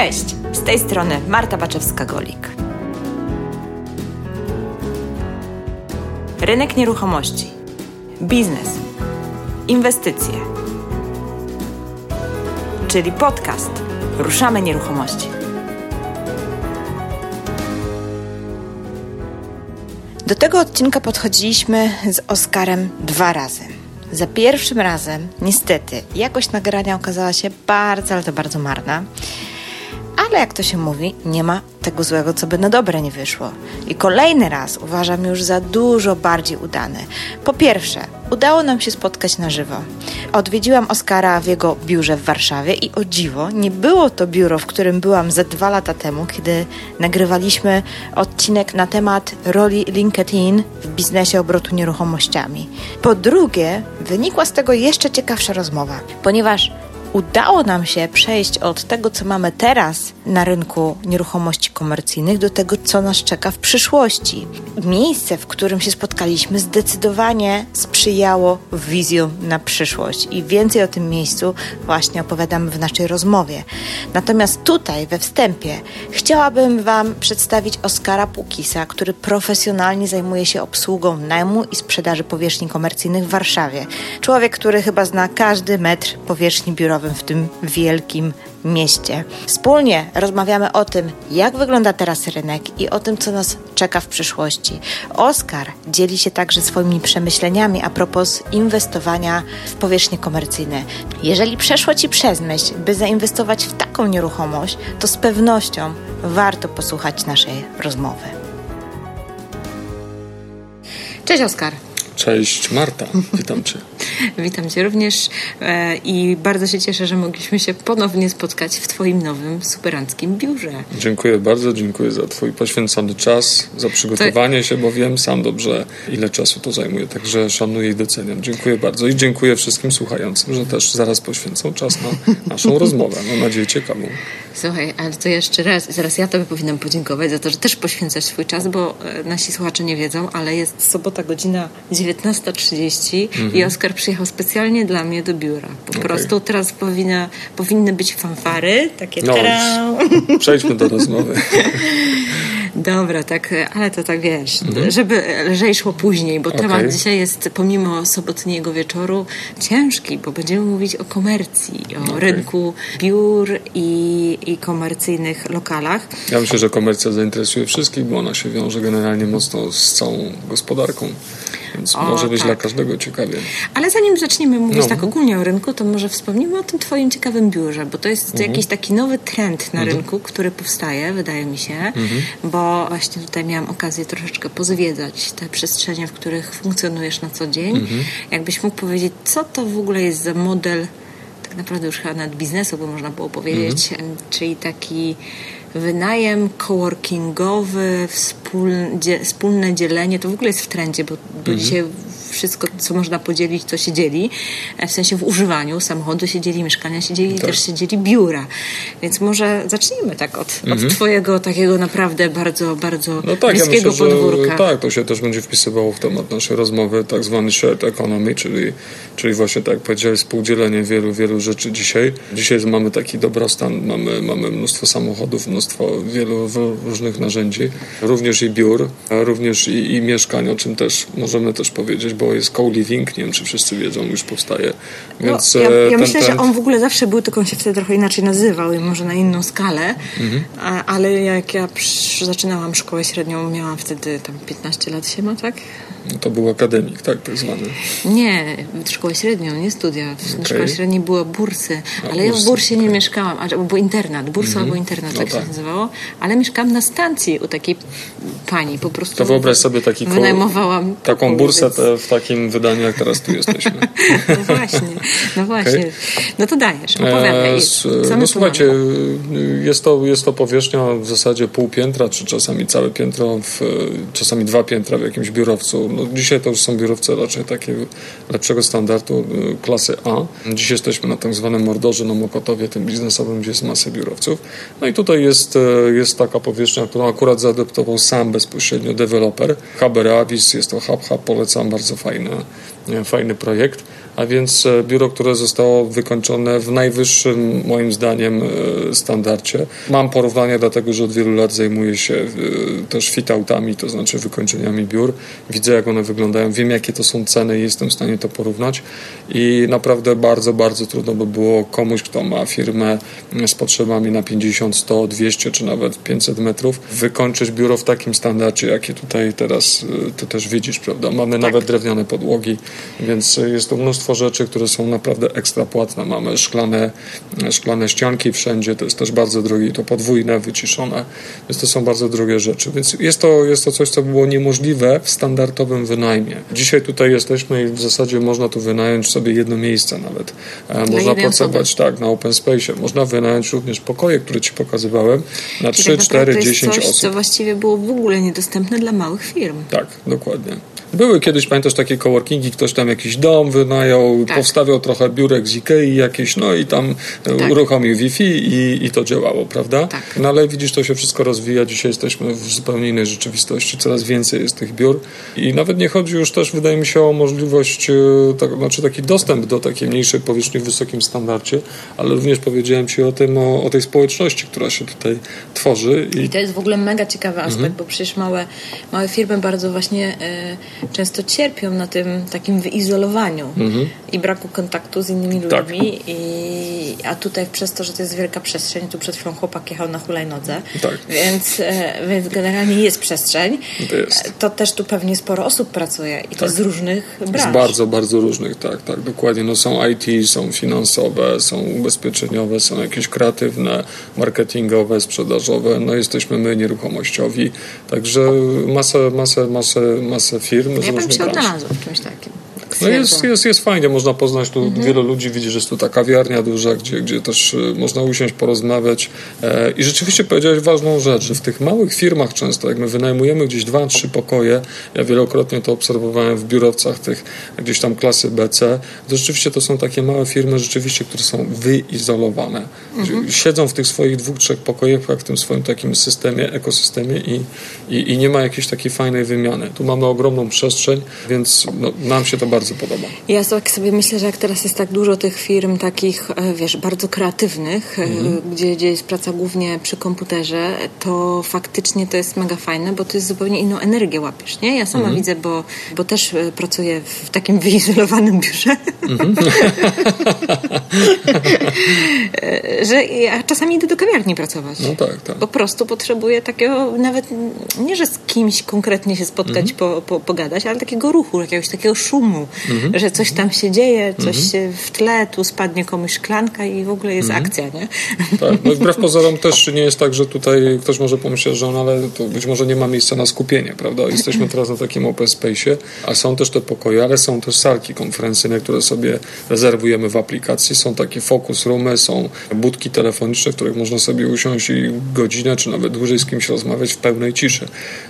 Cześć, z tej strony Marta Baczewska-Golik. Rynek nieruchomości, biznes, inwestycje, czyli podcast Ruszamy Nieruchomości. Do tego odcinka podchodziliśmy z Oskarem dwa razy. Za pierwszym razem, niestety, jakość nagrania okazała się bardzo, ale to bardzo marna. Ale jak to się mówi, nie ma tego złego, co by na dobre nie wyszło. I kolejny raz uważam już za dużo bardziej udany. Po pierwsze, udało nam się spotkać na żywo. Odwiedziłam Oskara w jego biurze w Warszawie i o dziwo, nie było to biuro, w którym byłam ze dwa lata temu, kiedy nagrywaliśmy odcinek na temat roli LinkedIn w biznesie obrotu nieruchomościami. Po drugie, wynikła z tego jeszcze ciekawsza rozmowa, ponieważ udało nam się przejść od tego, co mamy teraz na rynku nieruchomości komercyjnych, do tego, co nas czeka w przyszłości. Miejsce, w którym się spotkaliśmy, zdecydowanie sprzyjało wizją na przyszłość i więcej o tym miejscu właśnie opowiadamy w naszej rozmowie. Natomiast tutaj, we wstępie, chciałabym Wam przedstawić Oskara Pukisa, który profesjonalnie zajmuje się obsługą najmu i sprzedaży powierzchni komercyjnych w Warszawie. Człowiek, który chyba zna każdy metr powierzchni biurowej w tym wielkim mieście. Wspólnie rozmawiamy o tym, jak wygląda teraz rynek i o tym, co nas czeka w przyszłości. Oskar dzieli się także swoimi przemyśleniami a propos inwestowania w powierzchnie komercyjne. Jeżeli przeszło Ci przez myśl, by zainwestować w taką nieruchomość, to z pewnością warto posłuchać naszej rozmowy. Cześć Oskar. Cześć Marta, witam Cię. Witam Cię również e, i bardzo się cieszę, że mogliśmy się ponownie spotkać w Twoim nowym, superanckim biurze. Dziękuję bardzo, dziękuję za Twój poświęcony czas, za przygotowanie to... się, bo wiem sam dobrze, ile czasu to zajmuje, także szanuję i doceniam. Dziękuję bardzo i dziękuję wszystkim słuchającym, że też zaraz poświęcą czas na naszą rozmowę. Mam nadzieję ciekawą. Słuchaj, ale to jeszcze raz, zaraz ja Tobie powinnam podziękować za to, że też poświęcasz swój czas, bo e, nasi słuchacze nie wiedzą, ale jest sobota godzina 19.30 mhm. i Oskar przyjechał specjalnie dla mnie do biura. Po okay. prostu teraz powinna, powinny być fanfary, takie no, Przejdźmy do rozmowy. Dobra, tak, ale to tak wiesz, mhm. żeby lżej szło później, bo okay. temat dzisiaj jest pomimo sobotniego wieczoru ciężki, bo będziemy mówić o komercji, o okay. rynku biur i, i komercyjnych lokalach. Ja myślę, że komercja zainteresuje wszystkich, bo ona się wiąże generalnie mocno z całą gospodarką. Więc o, może być tak. dla każdego ciekawie. Ale zanim zaczniemy mówić no. tak ogólnie o rynku, to może wspomnimy o tym Twoim ciekawym biurze, bo to jest mhm. jakiś taki nowy trend na mhm. rynku, który powstaje, wydaje mi się, mhm. bo właśnie tutaj miałam okazję troszeczkę pozwiedzać te przestrzenie, w których funkcjonujesz na co dzień. Mhm. Jakbyś mógł powiedzieć, co to w ogóle jest za model tak naprawdę już chyba nawet biznesu, bo można było powiedzieć, mhm. czyli taki wynajem coworkingowy, wspólne dzielenie, to w ogóle jest w trendzie, bo, bo mhm. dzisiaj wszystko, co można podzielić, to się dzieli. E, w sensie w używaniu samochodu się dzieli, mieszkania się dzieli, tak. też się dzieli biura. Więc może zacznijmy tak od, mhm. od twojego takiego naprawdę bardzo, bardzo no tak, bliskiego ja myślę, podwórka. Że, tak, to się też będzie wpisywało w temat naszej rozmowy, tak zwany shared economy, czyli, czyli właśnie tak jak powiedziałeś, współdzielenie wielu, wielu rzeczy dzisiaj. Dzisiaj mamy taki dobrostan, mamy, mamy mnóstwo samochodów, mnóstwo wielu różnych narzędzi, również i biur, również i, i mieszkań, o czym też możemy też powiedzieć, bo jest co-living, nie wiem czy wszyscy wiedzą, już powstaje. No, Więc no, ja, ja ten, myślę, ten... że on w ogóle zawsze był, tylko on się wtedy trochę inaczej nazywał i może na inną skalę, mhm. ale jak ja zaczynałam szkołę średnią, miałam wtedy tam 15 lat się ma, tak? No to był akademik, tak, tak zwany. Nie, szkoła średnią, nie studia. Okay. szkole średniej były bursy, ale bursy, ja w bursie okay. nie mieszkałam, a, był internat, bursa mm -hmm. albo internat, no tak, tak się nazywało, ale mieszkałam na stacji u takiej pani, po prostu. To wyobraź sobie taki wynajmowałam taką bursę w takim wydaniu, jak teraz tu jesteśmy. no właśnie, no właśnie. Okay. No to dajesz, opowiadaj. E, co no słuchajcie, jest to, jest to powierzchnia w zasadzie pół piętra, czy czasami całe piętro, w, czasami dwa piętra w jakimś biurowcu no, dzisiaj to już są biurowce raczej takiego lepszego standardu, y, klasy A. Dziś jesteśmy na tak zwanym Mordorze, na Mokotowie, tym biznesowym, gdzie jest masę biurowców. No i tutaj jest, y, jest taka powierzchnia, którą akurat zaadoptował sam bezpośrednio deweloper. Haber Avis, jest to Hub Hub, polecam, bardzo fajny, fajny projekt. A więc e, biuro, które zostało wykończone w najwyższym, moim zdaniem, e, standardzie. Mam porównanie, dlatego że od wielu lat zajmuję się e, też fit-outami, to znaczy wykończeniami biur. Widzę, jak one wyglądają, wiem, jakie to są ceny i jestem w stanie to porównać. I naprawdę bardzo, bardzo trudno by było komuś, kto ma firmę z potrzebami na 50, 100, 200 czy nawet 500 metrów, wykończyć biuro w takim standardzie, jakie tutaj teraz ty też widzisz, prawda? Mamy tak. nawet drewniane podłogi, więc jest to mnóstwo rzeczy, które są naprawdę ekstra płatne. Mamy szklane, szklane ścianki wszędzie, to jest też bardzo drogie, to podwójne, wyciszone, więc to są bardzo drogie rzeczy. Więc jest to, jest to coś, co było niemożliwe w standardowym wynajmie. Dzisiaj tutaj jesteśmy i w zasadzie można tu wynająć sobie jedno miejsce nawet. E, można pracować tak na open space. Można wynająć również pokoje, które ci pokazywałem na Czyli 3, tak 4, 10 coś, osób. co właściwie było w ogóle niedostępne dla małych firm. Tak, dokładnie. Były kiedyś, pamiętasz, takie coworkingi, ktoś tam jakiś dom wynajął, tak. powstawiał trochę biurek z Ikei jakieś, no i tam e, tak. uruchomił Wi-Fi i, i to działało, prawda? Tak. No ale widzisz, to się wszystko rozwija. Dzisiaj jesteśmy w zupełnie innej rzeczywistości. Coraz więcej jest tych biur i nawet nie chodzi już też, wydaje mi się, o możliwość, e, tak, znaczy taki dostęp do takiej mniejszej powierzchni w wysokim standardzie, ale również powiedziałem Ci o tym, o, o tej społeczności, która się tutaj tworzy. I, I to jest w ogóle mega ciekawy aspekt, mhm. bo przecież małe, małe firmy bardzo właśnie y, często cierpią na tym takim wyizolowaniu mhm. i braku kontaktu z innymi tak. ludźmi. I, a tutaj przez to, że to jest wielka przestrzeń, tu przed chwilą chłopak jechał na hulajnodze, tak. więc, e, więc generalnie jest przestrzeń. To, jest. to też tu pewnie sporo osób pracuje i to tak. z różnych branż. Z bardzo, bardzo różnych, tak, tak, dokładnie. No są IT, są finansowe, są ubezpieczeniowe, są jakieś kreatywne, marketingowe, sprzedażowe, no jesteśmy my nieruchomościowi, także masę, masę, masę, masę firm ja bym się odnalazła w czymś takim. No jest, jest, jest fajnie, można poznać tu mhm. wielu ludzi, widzisz, że jest tu ta kawiarnia duża, gdzie, gdzie też y, można usiąść, porozmawiać. E, I rzeczywiście powiedziałeś ważną rzecz, że w tych małych firmach często, jak my wynajmujemy gdzieś dwa, trzy pokoje, ja wielokrotnie to obserwowałem w biurowcach tych gdzieś tam klasy BC, to rzeczywiście to są takie małe firmy rzeczywiście, które są wyizolowane. Mhm. Siedzą w tych swoich dwóch, trzech pokojach, w tym swoim takim systemie, ekosystemie i, i, i nie ma jakiejś takiej fajnej wymiany. Tu mamy ogromną przestrzeń, więc no, nam się to bardzo bardzo podoba. Ja tak sobie myślę, że jak teraz jest tak dużo tych firm takich, e, wiesz, bardzo kreatywnych, mm. gdzie, gdzie jest praca głównie przy komputerze, to faktycznie to jest mega fajne, bo to jest zupełnie inną energię łapiesz, nie? Ja sama mm. widzę, bo, bo też e, pracuję w takim wyizolowanym biurze, mm. że ja czasami idę do kawiarni pracować. No tak, tak. Po prostu potrzebuję takiego, nawet nie, że z kimś konkretnie się spotkać, mm. po, po, pogadać, ale takiego ruchu, jakiegoś takiego szumu, mhm. że coś tam się dzieje, coś mhm. się w tle, tu spadnie komuś szklanka i w ogóle jest mhm. akcja, nie? Tak, no wbrew pozorom też nie jest tak, że tutaj ktoś może pomyśleć, że no ale to być może nie ma miejsca na skupienie, prawda? Jesteśmy teraz na takim open space'ie, a są też te pokoje, ale są też salki konferencyjne, które sobie rezerwujemy w aplikacji. Są takie focus roomy, są budki telefoniczne, w których można sobie usiąść i godzinę, czy nawet dłużej z kimś rozmawiać w pełnej ciszy.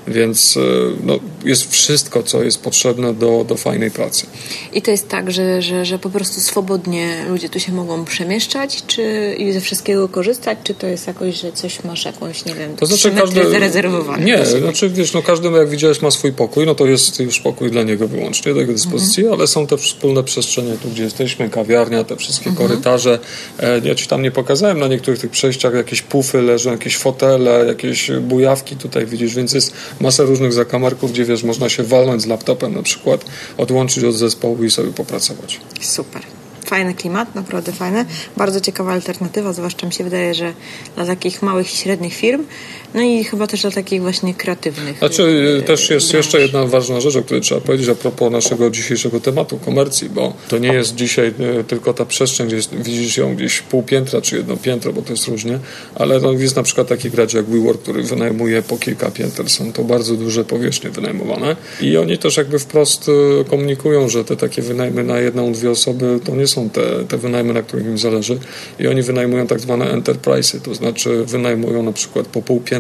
Więc e, no, jest wszystko, co jest potrzebne do, do fajnej pracy. I to jest tak, że, że, że po prostu swobodnie ludzie tu się mogą przemieszczać, czy i ze wszystkiego korzystać, czy to jest jakoś, że coś masz jakąś, nie wiem, to znaczy każdy zarezerwowane? Nie, znaczy wiesz, no każdy jak widziałeś ma swój pokój, no to jest już pokój dla niego wyłącznie do jego dyspozycji, mhm. ale są te wspólne przestrzenie tu, gdzie jesteśmy, kawiarnia, te wszystkie mhm. korytarze. E, ja ci tam nie pokazałem na niektórych tych przejściach jakieś pufy leżą, jakieś fotele, jakieś bujawki tutaj widzisz, więc jest masa różnych zakamarków, gdzie wiesz, można się walnąć z laptopem na przykład, odłączyć od zespołu i sobie popracować. Super fajny klimat, naprawdę fajny. Bardzo ciekawa alternatywa, zwłaszcza mi się wydaje, że dla takich małych i średnich firm, no i chyba też dla takich właśnie kreatywnych. Znaczy, też jest branż. jeszcze jedna ważna rzecz, o której trzeba powiedzieć a propos naszego dzisiejszego tematu komercji, bo to nie jest dzisiaj e, tylko ta przestrzeń, gdzie jest, widzisz ją gdzieś pół piętra czy jedno piętro, bo to jest różnie, ale no, jest na przykład taki gracz jak WeWork, który wynajmuje po kilka pięter. Są to bardzo duże powierzchnie wynajmowane i oni też jakby wprost komunikują, że te takie wynajmy na jedną, dwie osoby to nie są są te, te wynajmy, na których im zależy i oni wynajmują tak zwane enterprise'y, to znaczy wynajmują na przykład po pół piętra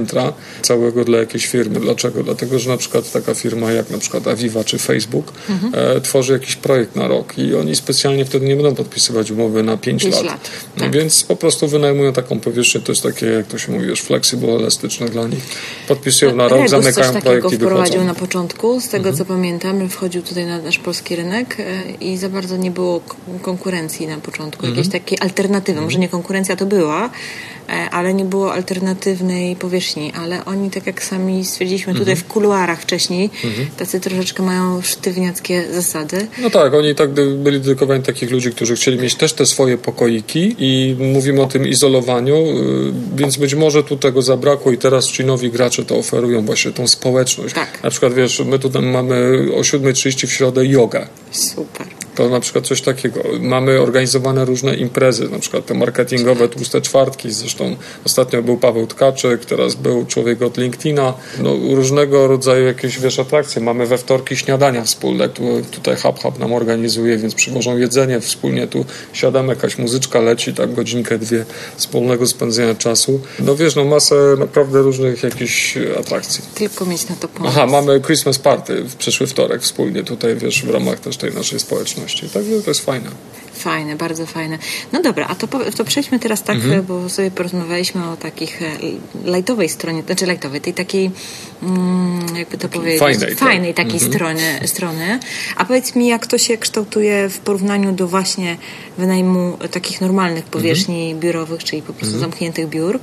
całego dla jakiejś firmy. Dlaczego? Dlatego, że na przykład taka firma jak na przykład Aviva czy Facebook mhm. e, tworzy jakiś projekt na rok i oni specjalnie wtedy nie będą podpisywać umowy na 5 lat. lat. No, tak. Więc po prostu wynajmują taką powierzchnię, to jest takie, jak to się mówi, już flexible, elastyczne dla nich. Podpisują na rok, zamykają projekt i wprowadził na początku, z tego mhm. co pamiętam, wchodził tutaj na nasz polski rynek e, i za bardzo nie było konkurencji na początku, mhm. jakiejś takiej alternatywy. Może nie konkurencja to była, ale nie było alternatywnej powierzchni. Ale oni, tak jak sami stwierdziliśmy tutaj mhm. w kuluarach wcześniej, mhm. tacy troszeczkę mają sztywniackie zasady. No tak, oni tak byli dedykowani takich ludzi, którzy chcieli mieć też te swoje pokoiki i mówimy o tym izolowaniu, y, więc być może tu tego zabrakło i teraz ci nowi gracze to oferują właśnie tą społeczność. Tak. Na przykład wiesz, my tutaj mamy o 7.30 w środę jogę. Super. To na przykład coś takiego. Mamy organizowane różne imprezy, na przykład te marketingowe tłuste czwartki. Zresztą ostatnio był Paweł Tkaczyk, teraz był człowiek od LinkedIna. No, różnego rodzaju jakieś wiesz, atrakcje. Mamy we wtorki śniadania wspólne. Tu, tutaj Hub Hub nam organizuje, więc przywożą jedzenie wspólnie. Tu siadamy, jakaś muzyczka leci, tak godzinkę, dwie wspólnego spędzenia czasu. No wiesz, no masę naprawdę różnych jakichś atrakcji. Tylko mieć na to pomysł. Aha, mamy Christmas Party w przyszły wtorek wspólnie tutaj, wiesz, w ramach też tej naszej społeczności społeczności. Także to jest fajne. Fajne, bardzo fajne. No dobra, a to, to przejdźmy teraz tak, mhm. bo sobie porozmawialiśmy o takich e, lightowej stronie, znaczy lightowej, tej takiej, mm, jakby to powiedzieć, fajnej, tak. fajnej takiej mhm. strony, strony. A powiedz mi, jak to się kształtuje w porównaniu do właśnie wynajmu takich normalnych powierzchni mhm. biurowych, czyli po prostu mhm. zamkniętych biur,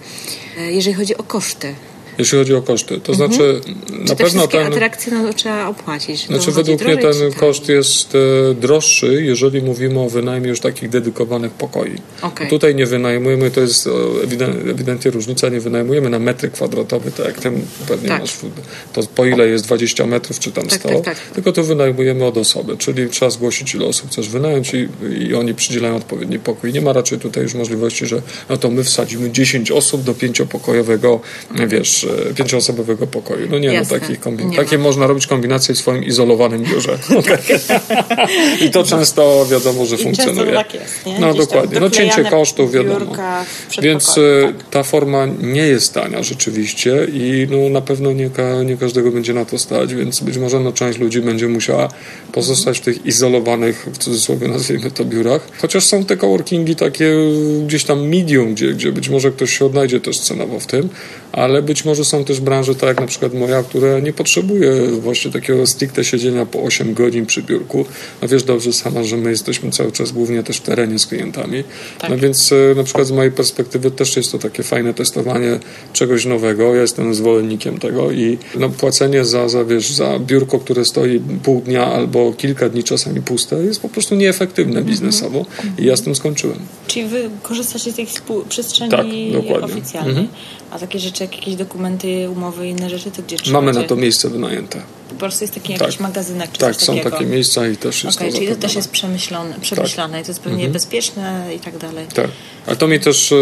e, jeżeli chodzi o koszty jeśli chodzi o koszty. To mhm. znaczy, na Czy pewno ten. atrakcje no, trzeba opłacić. Znaczy, według mnie ten koszt jest e, droższy, jeżeli mówimy o wynajmie już takich dedykowanych pokoi. Okay. Tutaj nie wynajmujemy, to jest ewidentnie różnica, nie wynajmujemy na metry kwadratowe, tak jak tym pewnie tak. masz, to po ile jest 20 metrów, czy tam 100, tak, tak, tak, tylko to wynajmujemy od osoby, czyli trzeba zgłosić, ile osób chcesz wynająć i, i oni przydzielają odpowiedni pokój. Nie ma raczej tutaj już możliwości, że no to my wsadzimy 10 osób do pięciopokojowego, wiesz, pięcioosobowego pokoju. No nie, no, Jasne. no takich kombin- takie ma. można robić kombinacje w swoim izolowanym biurze. I to często wiadomo, że I funkcjonuje. tak jest, nie? No Gdzieś dokładnie. No cięcie kosztów, wiadomo. Więc tak. ta forma nie jest tania rzeczywiście i no, na pewno nie, ka- nie każdego będzie na to stać, więc być może no, część ludzi będzie musiała pozostać w tych izolowanych, w cudzysłowie nazwijmy to, biurach. Chociaż są te coworkingi takie gdzieś tam medium, gdzie, gdzie być może ktoś się odnajdzie też cenowo w tym, ale być może są też branże, tak jak na przykład moja, która nie potrzebuje właśnie takiego stricte siedzenia po 8 godzin przy biurku. No wiesz dobrze sama, że my jesteśmy cały czas głównie też w terenie z klientami. Tak. No więc e, na przykład z mojej perspektywy też jest to takie fajne testowanie czegoś nowego. Ja jestem zwolennikiem tego i no, płacenie za, za, wiesz, za biurko, które stoi pół dnia albo kilka dni czasami puste jest po prostu nieefektywne biznesowo i ja z tym skończyłem. Czyli wy korzystacie z tej przestrzeni tak, oficjalnej. Mhm. A takie rzeczy, jak jakieś dokumenty, umowy i inne rzeczy, to gdzie Mamy na to miejsce wynajęte. Po prostu jest taki tak. jakiś magazynek czy Tak, coś są takiego. takie miejsca i też jest okay, to czyli to też jest przemyślone, przemyślane tak. i to jest pewnie mhm. bezpieczne i tak dalej. Tak. Ale to mi też e,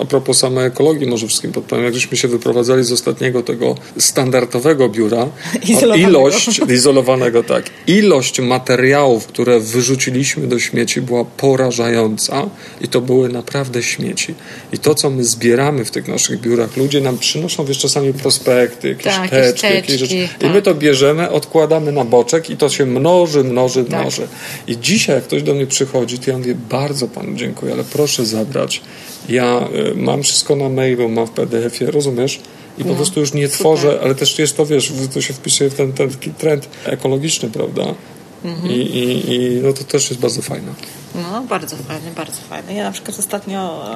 a propos samej ekologii może wszystkim podpowiem, jak żeśmy się wyprowadzali z ostatniego tego standardowego biura, izolowanego. ilość izolowanego, tak, ilość materiałów, które wyrzuciliśmy do śmieci była porażająca i to były naprawdę śmieci. I to, co my zbieramy w tych naszych biurach, ludzie nam przynoszą, wiesz, czasami prospekty, jakieś tak, teczki, jakieś rzeczy. Tak. I my to bierzemy, odkładamy na boczek i to się mnoży, mnoży, tak. mnoży. I dzisiaj, jak ktoś do mnie przychodzi, to ja mówię, bardzo panu dziękuję, ale proszę zabrać. Ja y, mam wszystko na mailu, mam w PDF-ie, rozumiesz? I po no, prostu już nie super. tworzę, ale też jest to, wiesz, to się wpisuje w ten, ten taki trend ekologiczny, prawda? Mhm. I, i, I no to też jest bardzo fajne. No, bardzo fajne, bardzo fajne. Ja na przykład ostatnio,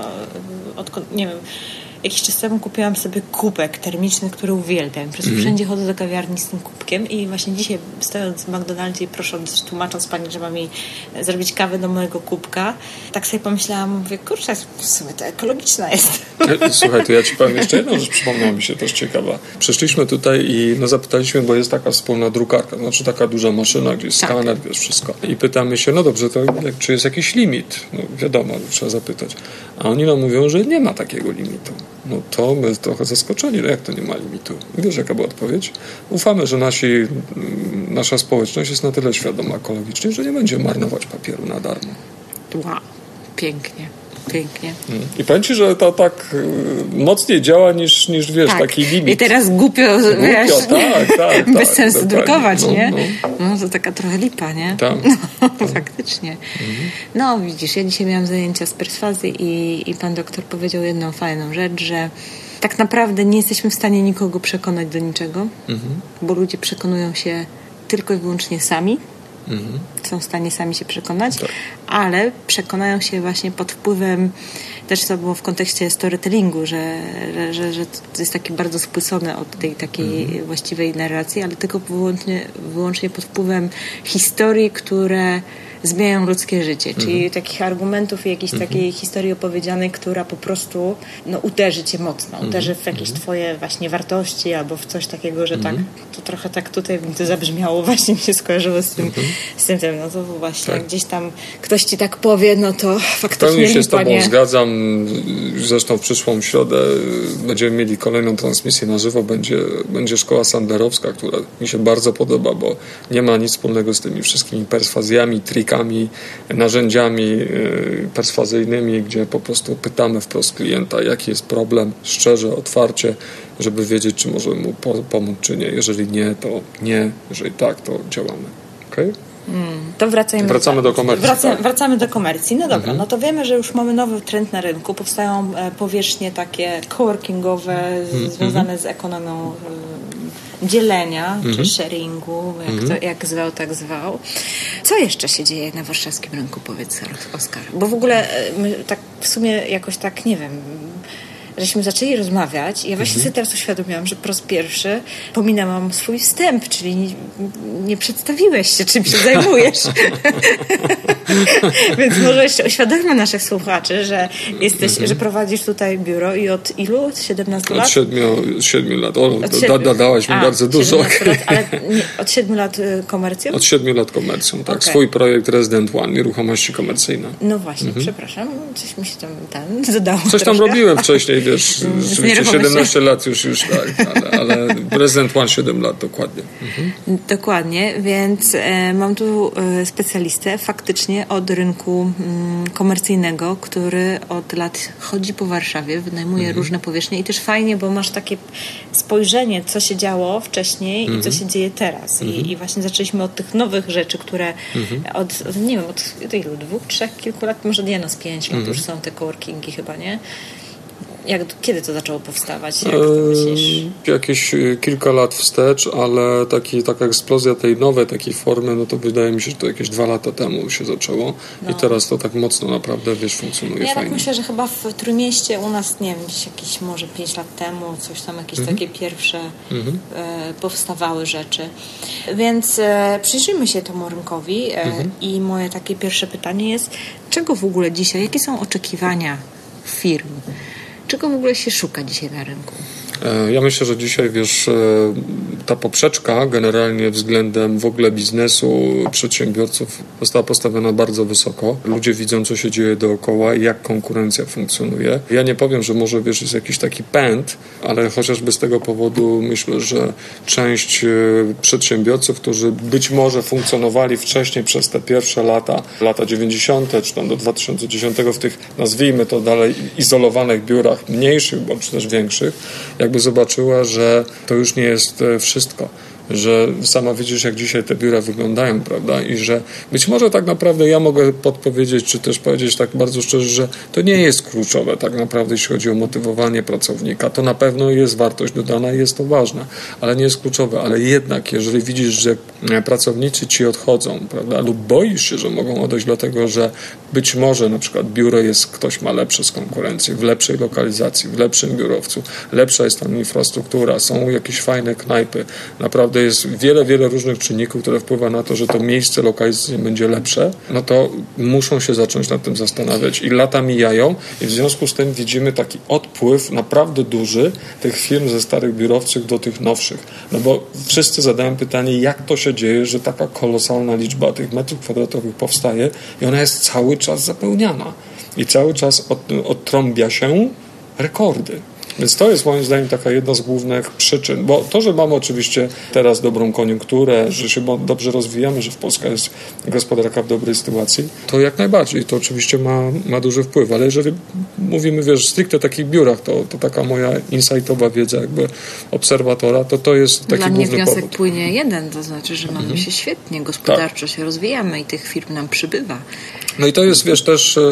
e, odkąd, nie wiem, jakiś czas temu kupiłam sobie kubek termiczny, który uwielbiam. Przecież mm. wszędzie chodzę do kawiarni z tym kubkiem i właśnie dzisiaj stojąc w McDonaldzie i prosząc, tłumacząc pani, że ma mi zrobić kawę do mojego kubka, tak sobie pomyślałam, mówię, kurczę, w sumie to ekologiczna jest. E, słuchaj, to ja ci powiem jeszcze jedną rzecz, przypomniała mi się też ciekawa. Przyszliśmy tutaj i no, zapytaliśmy, bo jest taka wspólna drukarka, znaczy taka duża maszyna, gdzie jest tak. skaner, wiesz, wszystko. I pytamy się, no dobrze, to czy jest jakiś limit? No wiadomo, trzeba zapytać. A oni nam mówią, że nie ma takiego limitu. No to my trochę zaskoczeni, no jak to nie ma limitu? Wiesz, jaka była odpowiedź? Ufamy, że nasi, nasza społeczność jest na tyle świadoma ekologicznie, że nie będzie marnować papieru na darmo. wow, pięknie pięknie. I powiem Ci, że to tak y, mocniej działa niż, niż wiesz, tak. taki limit. I teraz głupio, głupio wiesz, tak, tak, bez tak, sensu drukować, no, nie? No. no. to taka trochę lipa, nie? Tak. No, faktycznie. Mhm. No widzisz, ja dzisiaj miałam zajęcia z perswazji i, i pan doktor powiedział jedną fajną rzecz, że tak naprawdę nie jesteśmy w stanie nikogo przekonać do niczego, mhm. bo ludzie przekonują się tylko i wyłącznie sami Mhm. Są w stanie sami się przekonać, tak. ale przekonają się właśnie pod wpływem, też to było w kontekście storytellingu, że, że, że, że to jest takie bardzo spłycone od tej takiej mhm. właściwej narracji, ale tylko wyłącznie, wyłącznie pod wpływem historii, które zmieniają ludzkie życie. Czyli mhm. takich argumentów i jakiejś mhm. takiej historii opowiedzianej, która po prostu no, uderzy cię mocno, mhm. uderzy w jakieś twoje właśnie wartości albo w coś takiego, że tak, to trochę tak tutaj to zabrzmiało, właśnie mi się skojarzyło z tym, z tym, no to właśnie tak. gdzieś tam ktoś ci tak powie, no to faktycznie Pełnie się z tobą nie... zgadzam. Zresztą w przyszłą środę będziemy mieli kolejną transmisję na żywo. Będzie, będzie szkoła sanderowska, która mi się bardzo podoba, bo nie ma nic wspólnego z tymi wszystkimi perswazjami, trikami, narzędziami y, perswazyjnymi, gdzie po prostu pytamy wprost klienta, jaki jest problem, szczerze, otwarcie, żeby wiedzieć, czy możemy mu pomóc, czy nie. Jeżeli nie, to nie. Jeżeli tak, to działamy. Okay? To wracajmy wracamy do komercji. Tak. Wracamy do komercji. No dobra, mhm. no to wiemy, że już mamy nowy trend na rynku. Powstają e, powierzchnie takie coworkingowe mhm. związane z ekonomią dzielenia, mm -hmm. czy sharingu, jak, -hmm. to, jak zwał, tak zwał. Co jeszcze się dzieje na warszawskim rynku, powiedz Oskar? Bo w ogóle e, my tak w sumie jakoś tak, nie wiem, żeśmy zaczęli rozmawiać i ja właśnie mhm. sobie teraz uświadomiłam, że po raz pierwszy pominęłam swój wstęp, czyli nie, nie przedstawiłeś się, czym się zajmujesz. Więc może jeszcze oświadommy naszych słuchaczy, że jesteś, mhm. że prowadzisz tutaj biuro i od ilu? Od 17 lat? Od 7, 7 lat. O, od 7. Da, dałaś mi A, bardzo dużo. Lat, ale nie, od 7 lat y, komercją? Od 7 lat komercją, tak. Okay. Swój projekt Resident One, nieruchomości komercyjne. No właśnie, mhm. przepraszam. Coś mi się tam ten zadało. Coś tam robiłem wcześniej, wiesz, rzeczywiście 17 lat już, już tak, ale, ale prezydent One 7 lat dokładnie. Mhm. Dokładnie, więc e, mam tu e, specjalistę faktycznie od rynku mm, komercyjnego, który od lat chodzi po Warszawie, wynajmuje mhm. różne powierzchnie i też fajnie, bo masz takie spojrzenie, co się działo wcześniej mhm. i co mhm. się dzieje teraz. I, mhm. I, właśnie zaczęliśmy od tych nowych rzeczy, które mhm. od, nie wiem, od ilu, dwóch, trzech, kilku lat, może nie no, z pięć lat już są te coworkingi chyba, nie? Jak, kiedy to zaczęło powstawać? Jak e, jakieś e, kilka lat wstecz, ale taki, taka eksplozja tej nowej takiej formy, no to wydaje mi się, że to jakieś dwa lata temu się zaczęło no. i teraz to tak mocno naprawdę, wiesz, funkcjonuje ja tak fajnie. Ja tak myślę, że chyba w Trójmieście u nas, nie wiem, gdzieś jakieś może pięć lat temu, coś tam, jakieś mhm. takie pierwsze mhm. e, powstawały rzeczy. Więc e, przyjrzyjmy się temu rynkowi e, mhm. i moje takie pierwsze pytanie jest, czego w ogóle dzisiaj, jakie są oczekiwania firm? Czego w ogóle się szuka dzisiaj na rynku? E, ja myślę, że dzisiaj, wiesz, e, ta poprzeczka generalnie względem w ogóle biznesu, przedsiębiorców została postawiona bardzo wysoko. Ludzie widzą, co się dzieje dookoła i jak konkurencja funkcjonuje. Ja nie powiem, że może, wiesz, jest jakiś taki pęd, ale chociażby z tego powodu myślę, że część e, przedsiębiorców, którzy być może funkcjonowali wcześniej przez te pierwsze lata, lata 90., czy tam do 2010 w tych, nazwijmy to dalej, izolowanych biurach, mniejszych bądź też większych, jakby zobaczyła, że to już nie jest e, wszystko że sama widzisz, jak dzisiaj te biura wyglądają, prawda? I że być może tak naprawdę ja mogę podpowiedzieć, czy też powiedzieć tak bardzo szczerze, że to nie jest kluczowe tak naprawdę, jeśli chodzi o motywowanie pracownika. To na pewno jest wartość dodana i jest to ważne, ale nie jest kluczowe. Ale jednak, jeżeli widzisz, że pracownicy ci odchodzą, prawda, lub boisz się, że mogą odejść dlatego, że być może na przykład biuro jest, ktoś ma lepsze z konkurencji, w lepszej lokalizacji, w lepszym biurowcu, lepsza jest tam infrastruktura, są jakieś fajne knajpy, naprawdę naprawdę jest wiele, wiele różnych czynników, które wpływa na to, że to miejsce lokalizacyjne będzie lepsze, no to muszą się zacząć nad tym zastanawiać. I lata mijają i w związku z tym widzimy taki odpływ naprawdę duży tych firm ze starych biurowców do tych nowszych. No bo wszyscy zadają pytanie, jak to się dzieje, że taka kolosalna liczba tych metrów kwadratowych powstaje i ona jest cały czas zapełniana. I cały czas od, odtrąbia się rekordy. Więc to jest moim zdaniem taka jedna z głównych przyczyn, bo to, że mamy oczywiście teraz dobrą koniunkturę, że się dobrze rozwijamy, że w Polska jest gospodarka w dobrej sytuacji, to jak najbardziej, to oczywiście ma, ma duży wpływ, ale jeżeli mówimy, wiesz, stricte o takich biurach, to, to taka moja insightowa wiedza jakby obserwatora, to to jest taki Dla główny mnie wniosek powód. płynie jeden, to znaczy, że mamy mhm. się świetnie, gospodarczo tak. się rozwijamy i tych firm nam przybywa. No i to jest, wiesz, też, e,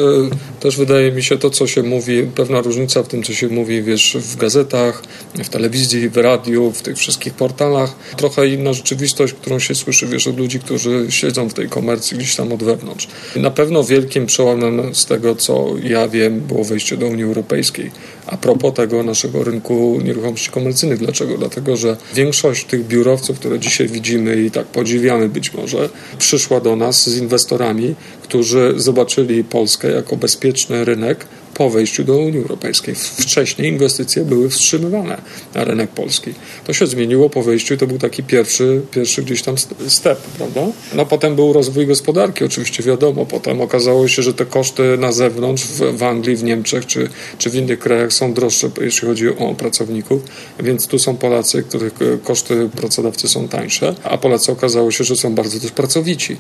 też wydaje mi się to, co się mówi, pewna różnica w tym, co się mówi, wiesz, w gazetach, w telewizji, w radiu, w tych wszystkich portalach. Trochę inna rzeczywistość, którą się słyszy, wiesz, od ludzi, którzy siedzą w tej komercji gdzieś tam od wewnątrz. Na pewno wielkim przełomem z tego, co ja wiem, było wejście do Unii Europejskiej. A propos tego naszego rynku nieruchomości komercyjnych. Dlaczego? Dlatego, że większość tych biurowców, które dzisiaj widzimy i tak podziwiamy być może, przyszła do nas z inwestorami, którzy zobaczyli Polskę jako bezpieczny rynek po wejściu do Unii Europejskiej. Wcześniej inwestycje były wstrzymywane na rynek polski. To się zmieniło po wejściu to był taki pierwszy, pierwszy gdzieś tam step, prawda? No potem był rozwój gospodarki, oczywiście wiadomo. Potem okazało się, że te koszty na zewnątrz w, w Anglii, w Niemczech czy, czy w innych krajach są droższe, jeśli chodzi o pracowników, więc tu są Polacy, których koszty pracodawcy są tańsze, a Polacy okazało się, że są bardzo też pracowici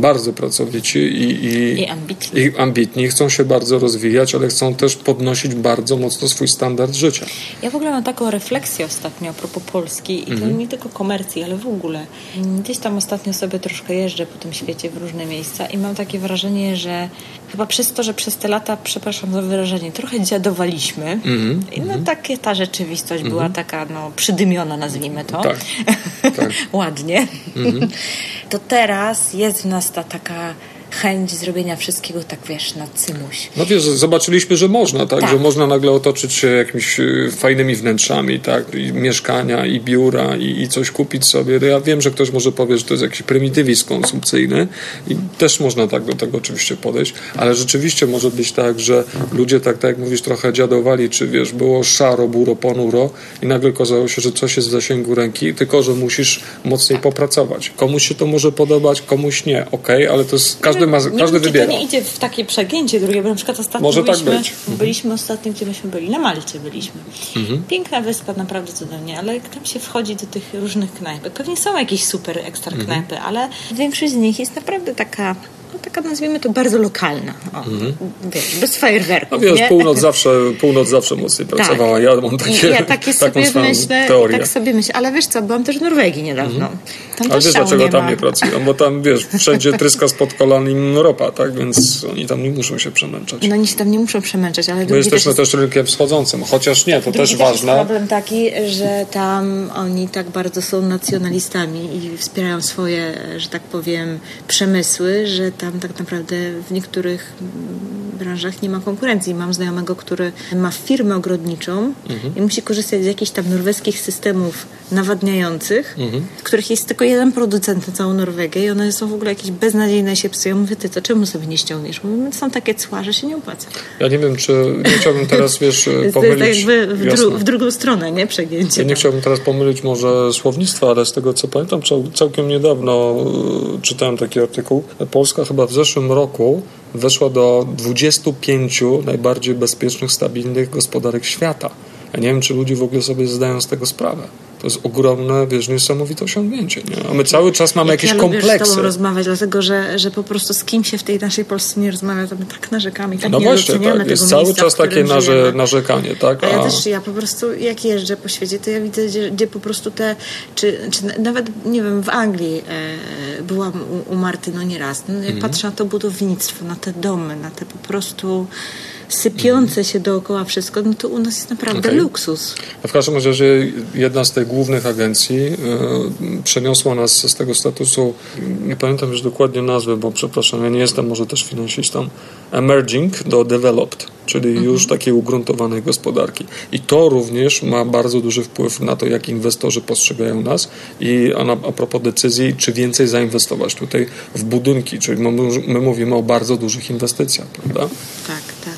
bardzo pracowici i, i, I, ambitni. i ambitni, chcą się bardzo rozwijać, ale chcą też podnosić bardzo mocno swój standard życia. Ja w ogóle mam taką refleksję ostatnio a propos Polski i to mhm. nie tylko komercji, ale w ogóle. Gdzieś tam ostatnio sobie troszkę jeżdżę po tym świecie w różne miejsca i mam takie wrażenie, że chyba przez to, że przez te lata, przepraszam za wyrażenie, trochę dziadowaliśmy mhm. i no mhm. takie ta rzeczywistość była mhm. taka no przydymiona, nazwijmy to. Tak. tak. Ładnie. To teraz jest w nas narastá taká chęć zrobienia wszystkiego tak, wiesz, na cymuś. No wiesz, zobaczyliśmy, że można, tak? tak. Że można nagle otoczyć się jakimiś y, fajnymi wnętrzami, tak? I mieszkania, i biura, i, i coś kupić sobie. Ja wiem, że ktoś może powie, że to jest jakiś prymitywizm konsumpcyjny i też można tak do tego oczywiście podejść, ale rzeczywiście może być tak, że ludzie tak, tak jak mówisz, trochę dziadowali, czy wiesz, było szaro, buro, ponuro i nagle okazało się, że coś jest w zasięgu ręki, tylko, że musisz mocniej popracować. Komuś się to może podobać, komuś nie, okej, okay, ale to jest każdy każdy, ma, każdy wybiera. To nie idzie w takie przegięcie drugie, bo na przykład ostatnio Może byliśmy, tak być. Mhm. byliśmy ostatnio, gdzie myśmy byli, na Malcie byliśmy. Mhm. Piękna wyspa, naprawdę cudownie, ale jak tam się wchodzi do tych różnych knajpek, pewnie są jakieś super ekstra mhm. knajpy, ale większość z nich jest naprawdę taka taka nazwijmy to bardzo lokalna. O, mhm. wiesz, bez fajerwerków. No wiesz, północ zawsze, północ zawsze mocniej tak. pracowała. Ja mam takie, ja takie sobie myślę, teorię. Tak sobie myślę. Ale wiesz co, byłam też w Norwegii niedawno. Mhm. Tam Ale wiesz dlaczego nie tam nie pracują? Bo tam wiesz, wszędzie tryska spod kolan im ropa, tak? Więc oni tam nie muszą się przemęczać. No oni się tam nie muszą przemęczać, ale Bo jesteśmy też, też rynkiem wschodzącym, chociaż nie, to też ważne. Jest problem taki, że tam oni tak bardzo są nacjonalistami i wspierają swoje, że tak powiem, przemysły, że tam tak naprawdę w niektórych branżach nie ma konkurencji. Mam znajomego, który ma firmę ogrodniczą mhm. i musi korzystać z jakichś tam norweskich systemów nawadniających, mhm. których jest tylko jeden producent na całą Norwegię i one są w ogóle jakieś beznadziejne się psują. Mówię, ty to czemu sobie nie ściągniesz? Mówię, są takie cła, że się nie opłaca. Ja nie wiem, czy nie chciałbym teraz, wiesz, pomylić... To jest tak jakby w, dru w, drugą stronę, nie? Przegięcie. Ja nie chciałbym teraz pomylić może słownictwa, ale z tego, co pamiętam, całkiem niedawno y, czytałem taki artykuł. Polska chyba w zeszłym roku weszła do 25 najbardziej bezpiecznych, stabilnych gospodarek świata. Ja nie wiem, czy ludzie w ogóle sobie zdają z tego sprawę. To jest ogromne, wiesz, niesamowite osiągnięcie. Nie? A my cały czas mamy Jak jakieś ja kompleksy. Ja lubię z tobą rozmawiać, dlatego że, że po prostu z kim się w tej naszej Polsce nie rozmawia, to my tak narzekamy, tak no nie właśnie, tak. Jest cały czas takie narze, narzekanie, tak? A, A ja też, ja po prostu, jak jeżdżę po świecie, to ja widzę, gdzie, gdzie po prostu te, czy, czy nawet, nie wiem, w Anglii e, byłam u, u Marty, no nieraz, no, mhm. patrzę na to budownictwo, na te domy, na te po prostu sypiące się dookoła wszystko, no to u nas jest naprawdę okay. luksus. A w każdym razie jedna z tych głównych agencji y, przeniosła nas z tego statusu, nie pamiętam już dokładnie nazwy, bo przepraszam, ja nie jestem może też finansistą, emerging do developed, czyli mhm. już takiej ugruntowanej gospodarki. I to również ma bardzo duży wpływ na to, jak inwestorzy postrzegają nas i a, na, a propos decyzji, czy więcej zainwestować tutaj w budynki, czyli my, my mówimy o bardzo dużych inwestycjach, prawda? Tak, tak.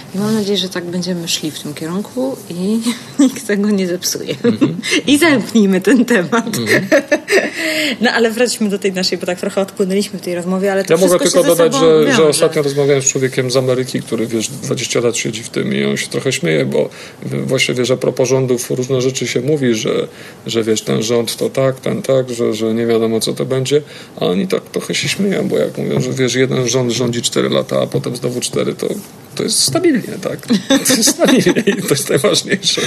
I mam nadzieję, że tak będziemy szli w tym kierunku i nikt tego nie zepsuje. Mhm. I zamknijmy ten temat. Mhm. no ale wróćmy do tej naszej, bo tak trochę odpłynęliśmy w tej rozmowie, ale to Ja mogę tylko dodać, że, że ostatnio rozmawiałem z człowiekiem z Ameryki, który wiesz, 20 lat siedzi w tym i on się trochę śmieje, bo właśnie wiesz, a propos rządów różne rzeczy się mówi, że, że wiesz, ten rząd to tak, ten tak, że, że nie wiadomo co to będzie, a oni tak trochę się śmieją, bo jak mówią, że wiesz, jeden rząd rządzi 4 lata, a potem znowu 4, to to jest tak? To jest najważniejsze.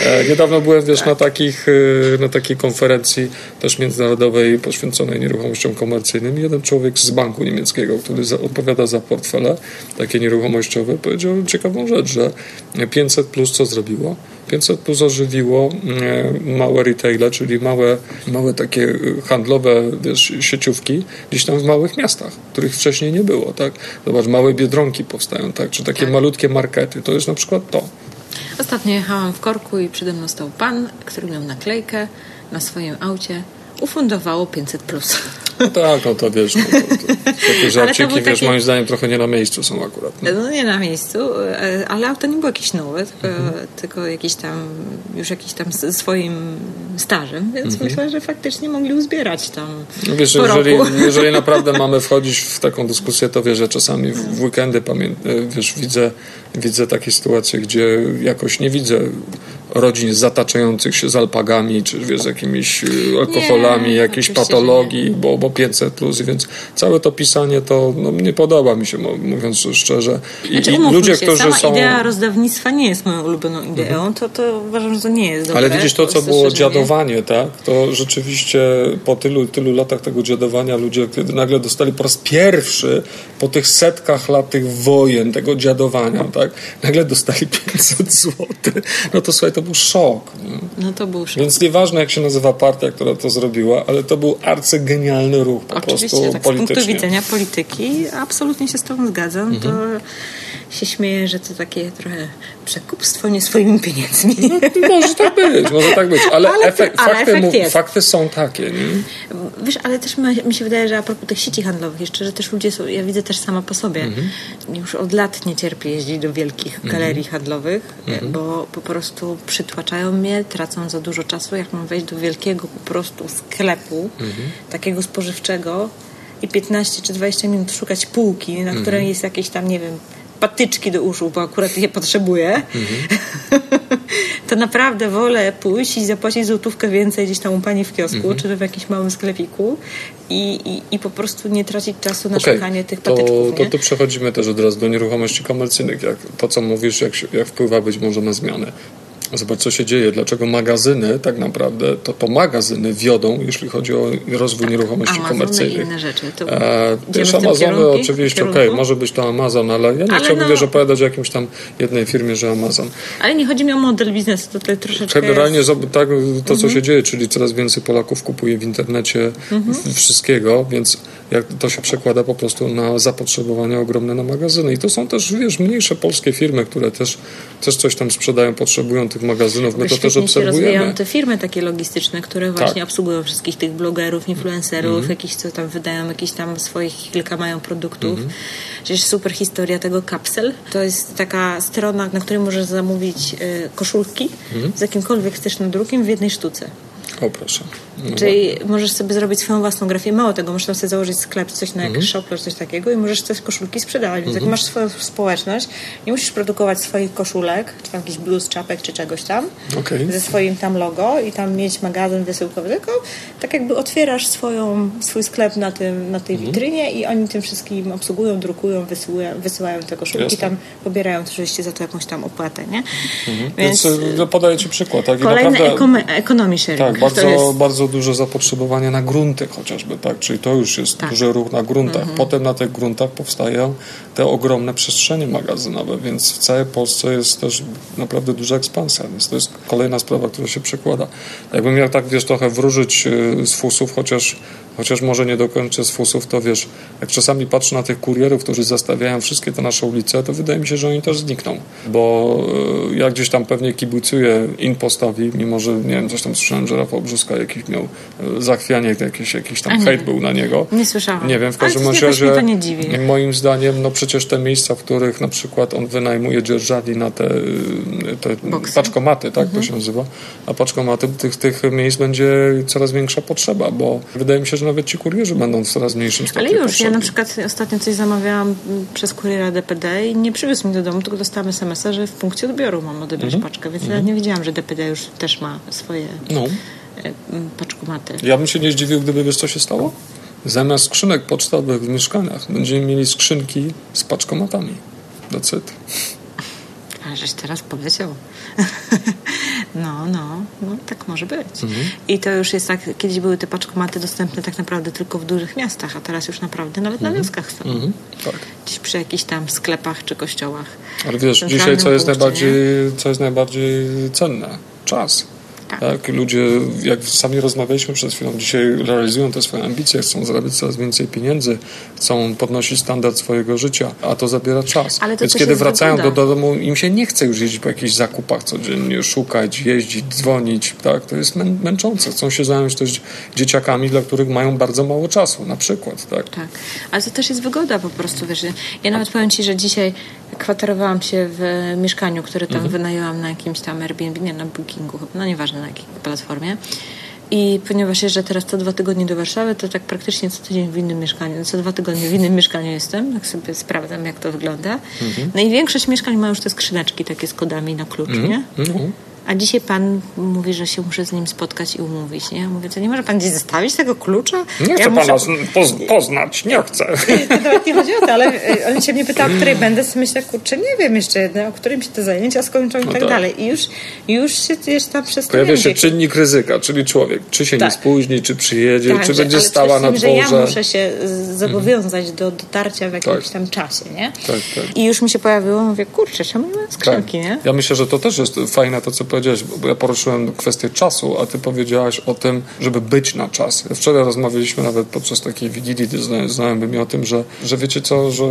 E, niedawno byłem, wiesz, na, takich, e, na takiej konferencji też międzynarodowej poświęconej nieruchomościom komercyjnym. Jeden człowiek z banku niemieckiego, który odpowiada za portfele takie nieruchomościowe, powiedział ciekawą rzecz, że 500 plus co zrobiło? 500 plus ożywiło e, małe retaile, czyli małe, małe takie handlowe wiesz, sieciówki gdzieś tam w małych miastach, których wcześniej nie było. Tak? Zobacz, małe biedronki powstają, tak? czy takie tak. malutkie markety. To jest na przykład to. Ostatnio jechałam w korku i przede mną stał pan, który miał naklejkę na swoim aucie. Ufundowało 500 plus. No tak, no to wiesz, no to, to, takie żarciki, wiesz, taki... moim zdaniem trochę nie na miejscu są akurat. No, no nie na miejscu, e, ale auto nie było jakieś nowe, tylko, mhm. tylko jakiś tam, już jakiś tam swoim stażem, więc mhm. myślę, że faktycznie mogli uzbierać tam no wiesz, jeżeli, jeżeli naprawdę mamy wchodzić w taką dyskusję, to wiesz, że czasami w, w weekendy e, wiesz, widzę, widzę takie sytuacje, gdzie jakoś nie widzę rodzin zataczających się z alpagami, czy wiesz, z jakimiś y, alkoholami, nie, jakiejś patologii, bo, bo 500 plus, więc całe to pisanie to no, nie podoba mi się, mówiąc szczerze. I, znaczy, i ludzie, się, którzy są... idea rozdawnictwa nie jest moją ulubioną ideą, mhm. to, to uważam, że to nie jest dobre. Ale widzisz, to co było dziadowanie, tak? To rzeczywiście po tylu, tylu latach tego dziadowania ludzie, kiedy nagle dostali po raz pierwszy po tych setkach lat tych wojen, tego dziadowania, tak? Nagle dostali 500 złotych. No to słuchaj, to był szok. Nie? No to był szok. Więc nieważne, jak się nazywa partia, która to zrobiła, ale to był arcygenialny ruch po Oczywiście, prostu tak, politycznie. Z punktu widzenia polityki absolutnie się z tobą zgadzam. Mhm. To się śmieję, że to takie trochę przekupstwo nie swoimi pieniędzmi. No, może tak być, może tak być, ale, ale, efekt, ale fakty, efekt fakty, są takie. Nie? Wiesz, ale też mi się wydaje, że a propos tych sieci handlowych jeszcze, że też ludzie są, ja widzę też sama po sobie, mhm. już od lat nie cierpię jeździć do wielkich mhm. galerii handlowych, mhm. bo po prostu przytłaczają mnie, tracą za dużo czasu, jak mam wejść do wielkiego po prostu sklepu, mhm. takiego spożywczego i 15 czy 20 minut szukać półki, na której mhm. jest jakieś tam, nie wiem, patyczki do uszu, bo akurat je potrzebuję, to naprawdę wolę pójść i zapłacić złotówkę więcej gdzieś tam u pani w kiosku, mhm. czy w jakimś małym sklepiku i, i, i po prostu nie tracić czasu na okay. szukanie tych patyczków. To, to tu przechodzimy też od razu do nieruchomości komercyjnych. Jak, to, co mówisz, jak, jak wpływa być może na zmiany. Zobacz, co się dzieje. Dlaczego magazyny tak naprawdę, to, to magazyny wiodą, jeśli chodzi o rozwój nieruchomości Amazon komercyjnych. i inne rzeczy. To e, też Amazony kierunki, oczywiście, okej, okay, może być to Amazon, ale ja nie ale chciałbym no, wiesz, opowiadać o jakimś tam jednej firmie, że Amazon. Ale nie chodzi mi o model biznesu, tutaj troszeczkę Generalnie jest... tak, to, co mhm. się dzieje, czyli coraz więcej Polaków kupuje w internecie mhm. wszystkiego, więc jak to się przekłada po prostu na zapotrzebowanie ogromne na magazyny. I to są też, wiesz, mniejsze polskie firmy, które też, też coś tam sprzedają, potrzebują tych magazynów. My to też obserwujemy. się rozwijają te firmy takie logistyczne, które właśnie tak. obsługują wszystkich tych blogerów, influencerów, mhm. jakiś co tam wydają, jakieś tam swoich kilka mają produktów. Mhm. Przecież super historia tego kapsel. To jest taka strona, na której możesz zamówić y, koszulki mhm. z jakimkolwiek chcesz nadrukiem w jednej sztuce. O proszę. No Czyli możesz sobie zrobić swoją własną grafię. Mało tego, możesz sobie założyć sklep, coś na jakiś mhm. shop, coś takiego i możesz te koszulki sprzedawać. Więc jak mhm. masz swoją społeczność, nie musisz produkować swoich koszulek, czy tam jakiś bluz, czapek, czy czegoś tam, okay. ze swoim tam logo i tam mieć magazyn wysyłkowy, tylko tak jakby otwierasz swoją, swój sklep na, tym, na tej mhm. witrynie i oni tym wszystkim obsługują, drukują, wysyłają, wysyłają te koszulki, Jasne. tam pobierają oczywiście za to jakąś tam opłatę, nie? Mhm. Więc, Więc no, podaję Ci przykład. Tak? Kolejny naprawdę... sharing. Tak, bardzo, jest... bardzo duże zapotrzebowanie na grunty chociażby, tak? Czyli to już jest tak. duży ruch na gruntach. Mhm. Potem na tych gruntach powstają te ogromne przestrzenie magazynowe, więc w całej Polsce jest też naprawdę duża ekspansja, więc to jest kolejna sprawa, która się przekłada. Jakbym miał tak, wiesz, trochę wróżyć y, z fusów, chociaż chociaż może nie dokończę z fusów, to wiesz, jak czasami patrzę na tych kurierów, którzy zastawiają wszystkie te nasze ulice, to wydaje mi się, że oni też znikną, bo e, ja gdzieś tam pewnie kibucuję impostowi, mimo że, nie wiem, coś tam słyszałem, że Rafał Brzuska jakiś miał e, zachwianie, jakiś, jakiś tam hejt był na niego. Nie słyszałam. Nie wiem, w każdym razie, że moim zdaniem, no przecież te miejsca, w których na przykład on wynajmuje dzierżali na te, te paczkomaty, tak mhm. to się nazywa, a paczkomaty tych, tych miejsc będzie coraz większa potrzeba, bo wydaje mi się, że nawet ci kurierzy będą w coraz mniejszym stopniu Ale już, potrzebni. ja na przykład ostatnio coś zamawiałam przez kuriera DPD i nie przywiózł mi do domu, tylko dostałam SMS-a, że w punkcie odbioru mam odebrać mhm. paczkę, więc mhm. ja nie wiedziałam, że DPD już też ma swoje no. E, paczkomaty. Ja bym się nie zdziwił, gdyby wiesz, co się stało? Zamiast skrzynek pocztowych w mieszkaniach będziemy mieli skrzynki z paczkomatami do cyt. A żeś teraz powiedział. no, no, no, tak może być. Mhm. I to już jest tak, kiedyś były te paczkomaty dostępne tak naprawdę tylko w dużych miastach, a teraz już naprawdę nawet mhm. na wioskach są. Mhm. Tak. Gdzieś przy jakichś tam sklepach czy kościołach. Ale wiesz, dzisiaj co jest, najbardziej, co jest najbardziej cenne? Czas. Tak. tak. Ludzie, jak sami rozmawialiśmy przed chwilą, dzisiaj realizują te swoje ambicje, chcą zarabiać coraz więcej pieniędzy, chcą podnosić standard swojego życia, a to zabiera czas. To Więc kiedy wracają do, do domu, im się nie chce już jeździć po jakichś zakupach codziennie, szukać, jeździć, dzwonić, tak? To jest mę męczące. Chcą się zająć też dzieciakami, dla których mają bardzo mało czasu, na przykład, tak? Tak, ale to też jest wygoda po prostu, wiesz. Ja nawet powiem Ci, że dzisiaj kwaterowałam się w mieszkaniu, które tam mhm. wynajęłam na jakimś tam Airbnb, nie, na Bookingu, no nieważne na jakiej platformie. I ponieważ jeżdżę teraz co dwa tygodnie do Warszawy, to tak praktycznie co tydzień w innym mieszkaniu. Co dwa tygodnie w innym mieszkaniu jestem, tak sobie sprawdzam, jak to wygląda. Mhm. No i większość mieszkań ma już te skrzyneczki takie z kodami na klucz, mhm. nie? Mhm. A dzisiaj pan mówi, że się muszę z nim spotkać i umówić, nie? Mówię, to nie może pan gdzieś zostawić tego klucza? Nie chcę ja muszę... pana poznać, nie chcę. Nie, nawet nie chodzi o to, ale e, on się mnie pytał, o której będę, sobie myślę, kurczę, nie wiem jeszcze jedno, o którym się te zajęcia skończą i no tak, tak, dalej. I już, już się jest tam przez Pojawia się czynnik ryzyka, czyli człowiek, czy się tak. nie spóźni, czy przyjedzie, tak, czy że, będzie stała na dworze. że ja muszę się zobowiązać mhm. do dotarcia w jakimś tak. tam czasie, nie? Tak, tak. I już mi się pojawiło, mówię, kurczę, czemu nie ma skrzynki, nie? Ja myślę, że to też jest fajne to, co powiedziałeś, bo ja poruszyłem kwestię czasu, a ty powiedziałaś o tym, żeby być na czas. Wczoraj rozmawialiśmy nawet podczas takiej wigilii z znajomymi o tym, że, że wiecie co, że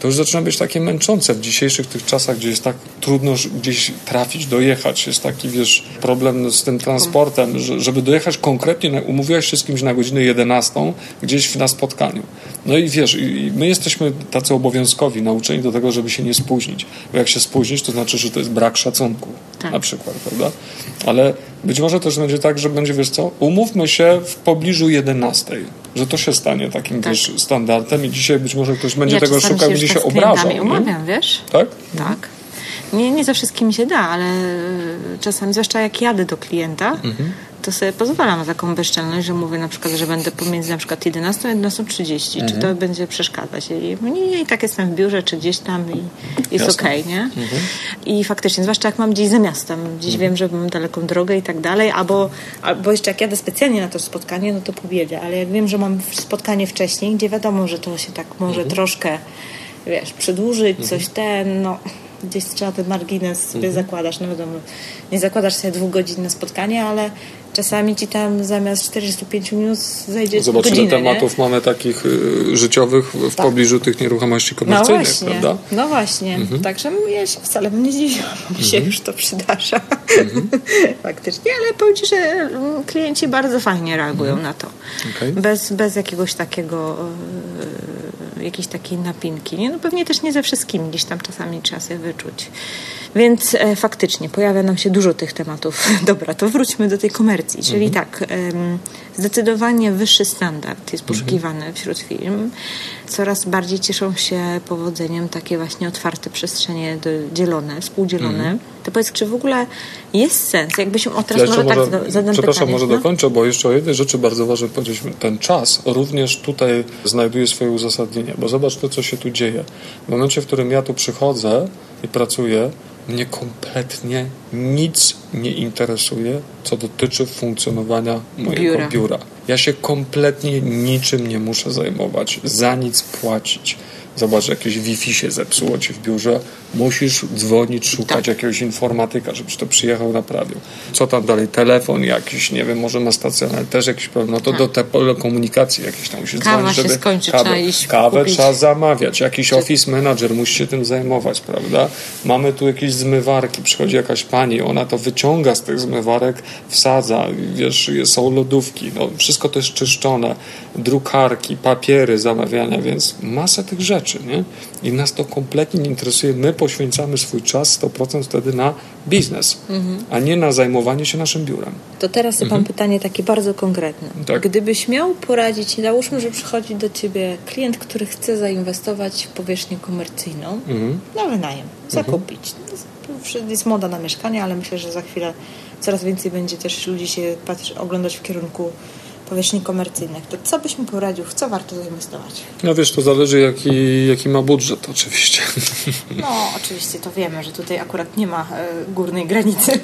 to już zaczyna być takie męczące w dzisiejszych tych czasach, gdzie jest tak trudno gdzieś trafić, dojechać. Jest taki, wiesz, problem z tym transportem, że, żeby dojechać konkretnie, umówiłaś się z kimś na godzinę 11 gdzieś na spotkaniu. No i wiesz, i my jesteśmy tacy obowiązkowi, nauczeni do tego, żeby się nie spóźnić. Bo jak się spóźnić, to znaczy, że to jest brak szacunku. Tak. Na przykład, prawda? Ale być może też będzie tak, że będzie, wiesz co, umówmy się w pobliżu 11, że to się stanie takim tak. wiesz, standardem i dzisiaj być może ktoś będzie ja tego szukał, będzie się tak obrażał. umawiam, wiesz? Tak? Tak. Nie, nie ze wszystkimi się da, ale czasami, zwłaszcza jak jadę do klienta, mhm to sobie pozwalam na taką bezczelność, że mówię na przykład, że będę pomiędzy na przykład 11 a 11.30. Mhm. Czy to będzie przeszkadzać? I nie, i tak jestem w biurze, czy gdzieś tam i jest okej, okay, nie? Mhm. I faktycznie, zwłaszcza jak mam gdzieś za miastem, gdzieś mhm. wiem, że mam daleką drogę i tak dalej, albo, albo jeszcze jak jadę specjalnie na to spotkanie, no to pobiedę, ale jak wiem, że mam spotkanie wcześniej, gdzie wiadomo, że to się tak może mhm. troszkę wiesz, przedłużyć, coś mhm. ten, no gdzieś trzeba ten margines sobie mhm. zakładasz, no wiadomo, nie zakładasz sobie dwóch godzin na spotkanie, ale czasami ci tam zamiast 45 minut zajdzie Zobacz, godzinę, ile tematów nie? mamy takich y, życiowych w tak. pobliżu tych nieruchomości komercyjnych, no właśnie, prawda? No właśnie, mhm. także ja się wcale nie zdziwiła, bo mhm. się już to przydarza. Mhm. Faktycznie, ale powiem Ci, że mm, klienci bardzo fajnie reagują mhm. na to. Okay. Bez, bez jakiegoś takiego y, jakiejś takiej napinki. Nie? No pewnie też nie ze wszystkimi, gdzieś tam czasami trzeba sobie wyczuć. Więc e, faktycznie pojawia nam się dużo tych tematów. Dobra, to wróćmy do tej komercji. Czyli mhm. tak, zdecydowanie wyższy standard jest mhm. poszukiwany wśród firm. Coraz bardziej cieszą się powodzeniem takie właśnie otwarte przestrzenie dzielone, współdzielone. Mhm. To powiedz, czy w ogóle jest sens? Jakbyśmy o teraz ja może, tak zadam Przepraszam, pytanie, może no? dokończę, bo jeszcze o jednej rzeczy bardzo ważne powiedzieć. Ten czas również tutaj znajduje swoje uzasadnienie, bo zobacz to, co się tu dzieje. W momencie, w którym ja tu przychodzę i pracuję, mnie kompletnie nic nie interesuje, co dotyczy funkcjonowania mojego biura. biura. Ja się kompletnie niczym nie muszę zajmować, za nic płacić. Zobacz, jakieś Wi-Fi się zepsuło ci w biurze, musisz dzwonić, szukać Tak. jakiegoś informatyka, żeby ci to przyjechał, naprawił. Co tam dalej? Telefon jakiś, nie wiem, może ma stacjonarny, też jakiś problem. No to do telekomunikacji jakieś tam musisz Tak. Kawa dzwonić, się żeby... skończy, kawę, trzeba iść Kawę kupić. trzeba zamawiać, jakiś office manager musi się tym zajmować, prawda? Mamy tu jakieś zmywarki, przychodzi jakaś pani, ona to wyciąga z tych zmywarek, wsadza, wiesz, są lodówki, no, wszystko to jest czyszczone, drukarki, papiery zamawiania, więc masę tych rzeczy, nie? I nas to kompletnie nie interesuje. My poświęcamy swój czas 100% wtedy na biznes, a nie na zajmowanie się naszym biurem. To teraz mam pytanie takie bardzo konkretne. Mhm. Tak. Gdybyś miał poradzić, załóżmy, że przychodzi do ciebie klient, który chce zainwestować w powierzchnię komercyjną Mhm. na wynajem, zakupić. Jest- Jest moda na mieszkania, ale myślę, że za chwilę coraz więcej będzie też ludzi się patrzy, oglądać w kierunku powierzchni komercyjnych. To co byś mi poradził, w co warto zainwestować? No wiesz, to zależy jaki, jaki ma budżet oczywiście. No, oczywiście to wiemy, że tutaj akurat nie ma e, górnej granicy. E,